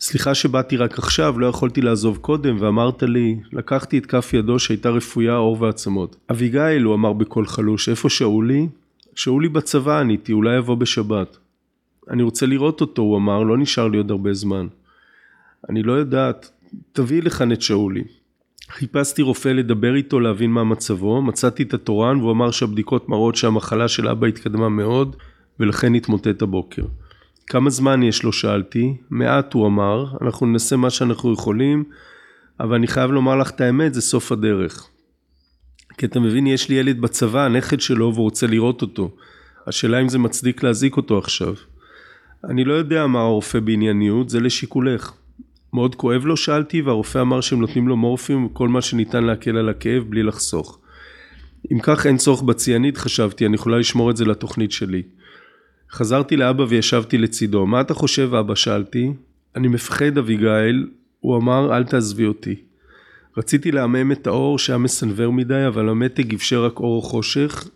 סליחה שבאתי רק עכשיו, לא יכולתי לעזוב קודם, ואמרת לי, לקחתי את כף ידו שהייתה רפויה, עור ועצמות. אביגיל, הוא אמר בקול חלוש, איפה שאולי? שאולי בצבא, עניתי, אולי יבוא בשבת. אני רוצה לראות אותו, הוא אמר, לא נשאר לי עוד הרבה זמן. אני לא יודעת, תביאי לכאן את שאולי. חיפשתי רופא לדבר איתו להבין מה מצבו, מצאתי את התורן והוא אמר שהבדיקות מראות שהמחלה של אבא התקדמה מאוד ולכן התמוטט הבוקר. כמה זמן יש לו שאלתי, מעט הוא אמר, אנחנו ננסה מה שאנחנו יכולים, אבל אני חייב לומר לך את האמת, זה סוף הדרך. כי אתה מבין, יש לי ילד בצבא, הנכד שלו, והוא רוצה לראות אותו. השאלה אם זה מצדיק להזיק אותו עכשיו. אני לא יודע מה הרופא בענייניות, זה לשיקולך. מאוד כואב לו שאלתי והרופא אמר שהם נותנים לו מורפיום וכל מה שניתן להקל על הכאב בלי לחסוך. אם כך אין צורך בציאנית חשבתי אני יכולה לשמור את זה לתוכנית שלי. חזרתי לאבא וישבתי לצידו מה אתה חושב אבא שאלתי אני מפחד אביגיל הוא אמר אל תעזבי אותי. רציתי לעמם את האור שהיה מסנוור מדי אבל המתג אפשר רק אור חושך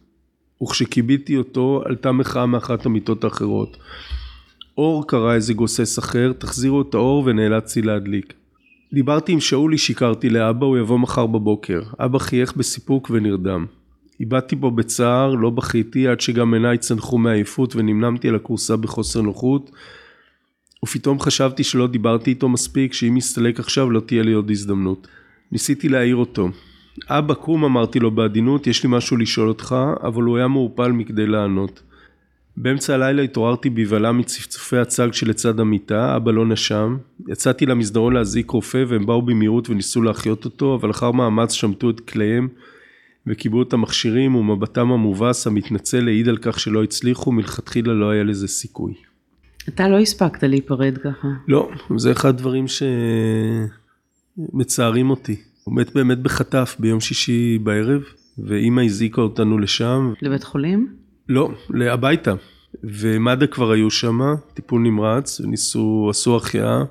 וכשכיביתי אותו עלתה מחאה מאחת המיטות האחרות. אור קרא איזה גוסס אחר, תחזירו את האור ונאלצתי להדליק. דיברתי עם שאולי, שיקרתי לאבא, הוא יבוא מחר בבוקר. אבא חייך בסיפוק ונרדם. איבדתי בו בצער, לא בכיתי, עד שגם עיניי צנחו מעייפות ונמנמתי על הכורסה בחוסר נוחות. ופתאום חשבתי שלא דיברתי איתו מספיק, שאם יסתלק עכשיו לא תהיה לי עוד הזדמנות. ניסיתי להעיר אותו. אבא קום אמרתי לו בעדינות, יש לי משהו לשאול אותך, אבל הוא היה מעורפל מכדי לענות. באמצע הלילה התעוררתי בבהלה מצפצופי הצג שלצד המיטה, אבא לא נשם. יצאתי למסדרון להזעיק רופא והם באו במהירות וניסו להחיות אותו, אבל אחר מאמץ שמטו את כליהם וכיבו את המכשירים ומבטם המובס המתנצל העיד על כך שלא הצליחו, מלכתחילה לא היה לזה סיכוי. אתה לא הספקת להיפרד ככה. לא, זה אחד הדברים שמצערים אותי. הוא מת באמת בחטף ביום שישי בערב, ואימא הזעיקה אותנו לשם. לבית חולים? לא, הביתה. ומד"א כבר היו שם, טיפול נמרץ, וניסו, עשו החייאה,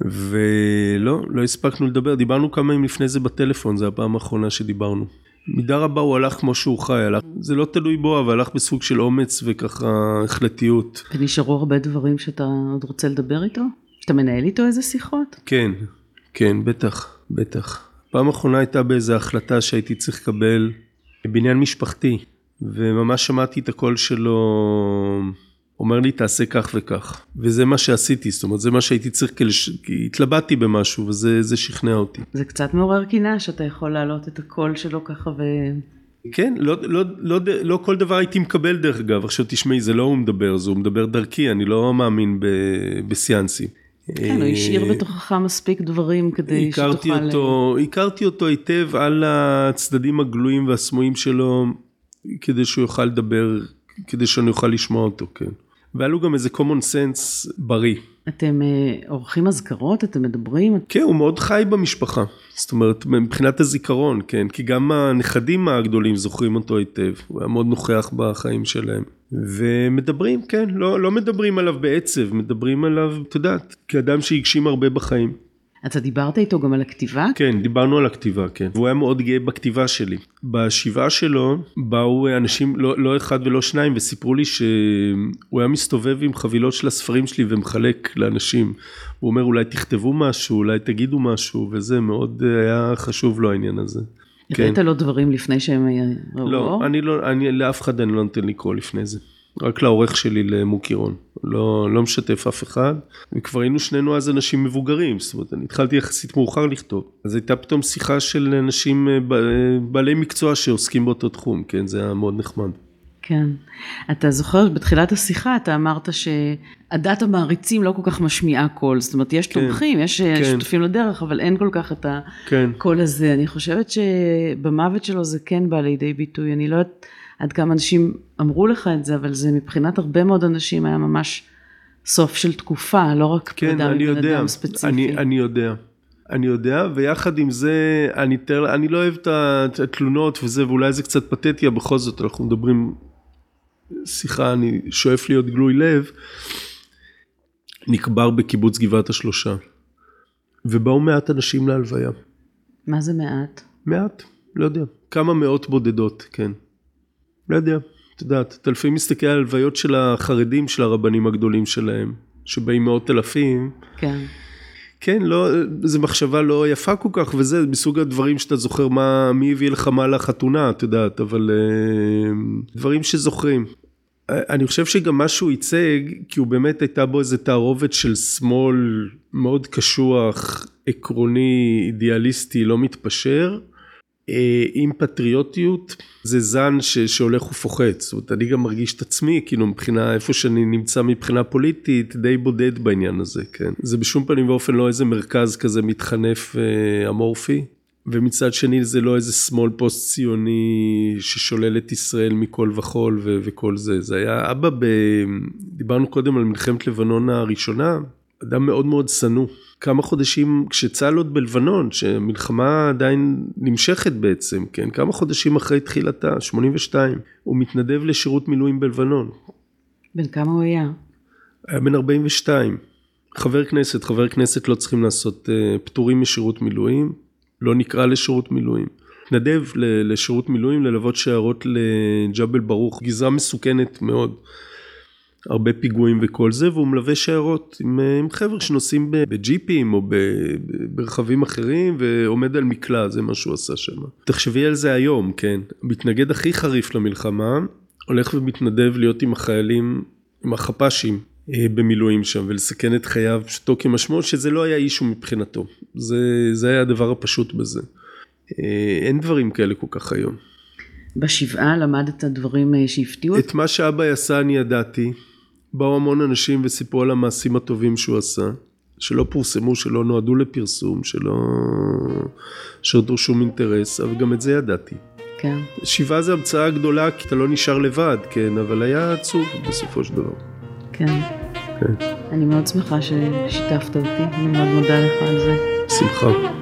ולא, לא הספקנו לדבר, דיברנו כמה ימים לפני זה בטלפון, זו הפעם האחרונה שדיברנו. מידה רבה הוא הלך כמו שהוא חי, הלך, זה לא תלוי בו, אבל הלך בסוג של אומץ וככה החלטיות. ונשארו הרבה דברים שאתה עוד רוצה לדבר איתו? שאתה מנהל איתו איזה שיחות? כן, כן, בטח, בטח. פעם אחרונה הייתה באיזה החלטה שהייתי צריך לקבל בניין משפחתי, וממש שמעתי את הקול שלו אומר לי תעשה כך וכך, וזה מה שעשיתי, זאת אומרת זה מה שהייתי צריך, כי התלבטתי במשהו וזה שכנע אותי. זה קצת מעורר קינה שאתה יכול להעלות את הקול שלו ככה ו... כן, לא, לא, לא, לא כל דבר הייתי מקבל דרך אגב, עכשיו תשמעי, זה לא הוא מדבר, זה הוא מדבר דרכי, אני לא מאמין בסיאנסים. כן, הוא השאיר בתוכך מספיק דברים כדי הכרתי שתוכל... אותו, הכרתי אותו היטב על הצדדים הגלויים והסמויים שלו, כדי שהוא יוכל לדבר, כדי שאני אוכל לשמוע אותו, כן. והיה לו גם איזה common sense בריא. אתם אה, עורכים אזכרות? אתם מדברים? כן, הוא מאוד חי במשפחה. זאת אומרת, מבחינת הזיכרון, כן, כי גם הנכדים הגדולים זוכרים אותו היטב. הוא היה מאוד נוכח בחיים שלהם. ומדברים, כן, לא, לא מדברים עליו בעצב, מדברים עליו, את יודעת, כאדם שהגשים הרבה בחיים. אתה דיברת איתו גם על הכתיבה? כן, דיברנו על הכתיבה, כן. והוא היה מאוד גאה בכתיבה שלי. בשבעה שלו באו אנשים, לא, לא אחד ולא שניים, וסיפרו לי שהוא היה מסתובב עם חבילות של הספרים שלי ומחלק לאנשים. הוא אומר, אולי תכתבו משהו, אולי תגידו משהו, וזה מאוד היה חשוב לו העניין הזה. הבאת כן. לו דברים לפני שהם ראו לא, אני לא, אני, לאף אחד אני לא נותן לקרוא לפני זה. רק לעורך שלי למוקירון, לא, לא משתף אף אחד, וכבר היינו שנינו אז אנשים מבוגרים, זאת אומרת, אני התחלתי יחסית מאוחר לכתוב, אז הייתה פתאום שיחה של אנשים אה, בעלי מקצוע שעוסקים באותו תחום, כן, זה היה מאוד נחמד. כן. אתה זוכר, בתחילת השיחה אתה אמרת שעדת המעריצים לא כל כך משמיעה קול, זאת אומרת, יש כן, תומכים, יש אה, כן. שותפים לדרך, אבל אין כל כך את כן. הקול כן. הזה. אני חושבת שבמוות שלו זה כן בא לידי ביטוי, אני לא יודעת... עד כמה אנשים אמרו לך את זה, אבל זה מבחינת הרבה מאוד אנשים היה ממש סוף של תקופה, לא רק כן, פרידה מבן אדם ספציפי. אני, אני יודע. אני יודע, ויחד עם זה, אני, תר, אני לא אוהב את התלונות וזה, ואולי זה קצת פתטי, בכל זאת אנחנו מדברים, שיחה, אני שואף להיות גלוי לב, נקבר בקיבוץ גבעת השלושה. ובאו מעט אנשים להלוויה. מה זה מעט? מעט, לא יודע. כמה מאות בודדות, כן. לא יודע, את יודעת, אתה לפעמים מסתכל על הלוויות של החרדים, של הרבנים הגדולים שלהם, שבאים מאות אלפים. כן. כן, לא, זו מחשבה לא יפה כל כך, וזה מסוג הדברים שאתה זוכר מה, מי הביא לך מה לחתונה, את יודעת, אבל אה, דברים שזוכרים. אני חושב שגם מה שהוא ייצג, כי הוא באמת הייתה בו איזה תערובת של שמאל מאוד קשוח, עקרוני, אידיאליסטי, לא מתפשר, אה, עם פטריוטיות זה זן ש, שהולך ופוחת, זאת אומרת אני גם מרגיש את עצמי כאילו מבחינה איפה שאני נמצא מבחינה פוליטית די בודד בעניין הזה, כן, זה בשום פנים ואופן לא איזה מרכז כזה מתחנף אה, אמורפי ומצד שני זה לא איזה שמאל פוסט ציוני ששולל את ישראל מכל וכול ו- וכל זה, זה היה אבא, ב... דיברנו קודם על מלחמת לבנון הראשונה, אדם מאוד מאוד שנוא. כמה חודשים כשצה"ל עוד בלבנון, שהמלחמה עדיין נמשכת בעצם, כן? כמה חודשים אחרי תחילתה, 82, הוא מתנדב לשירות מילואים בלבנון. בן כמה הוא היה? היה בן 42. חבר כנסת, חבר כנסת לא צריכים לעשות uh, פטורים משירות מילואים, לא נקרא לשירות מילואים. התנדב לשירות מילואים ללוות שיירות לג'בל ברוך, גזרה מסוכנת מאוד. הרבה פיגועים וכל זה, והוא מלווה שיירות עם, עם חבר'ה שנוסעים בג'יפים או ברכבים אחרים ועומד על מקלע, זה מה שהוא עשה שם. תחשבי על זה היום, כן? המתנגד הכי חריף למלחמה, הולך ומתנדב להיות עם החיילים, עם החפ"שים. אה, במילואים שם ולסכן את חייו פשוטו כמשמעות שזה לא היה אישו מבחינתו זה, זה היה הדבר הפשוט בזה. אה, אין דברים כאלה כל כך היום. בשבעה למדת דברים אה, שהפתיעו את מה שאבא עשה אני ידעתי באו המון אנשים וסיפרו על המעשים הטובים שהוא עשה, שלא פורסמו, שלא נועדו לפרסום, שלא שרדו שום אינטרס, אבל גם את זה ידעתי. כן. שיבה זה המצאה גדולה כי אתה לא נשאר לבד, כן, אבל היה עצוב בסופו של דבר. כן. כן. אני מאוד שמחה ששיתפת אותי, אני מאוד מודה לך על זה. שמחה.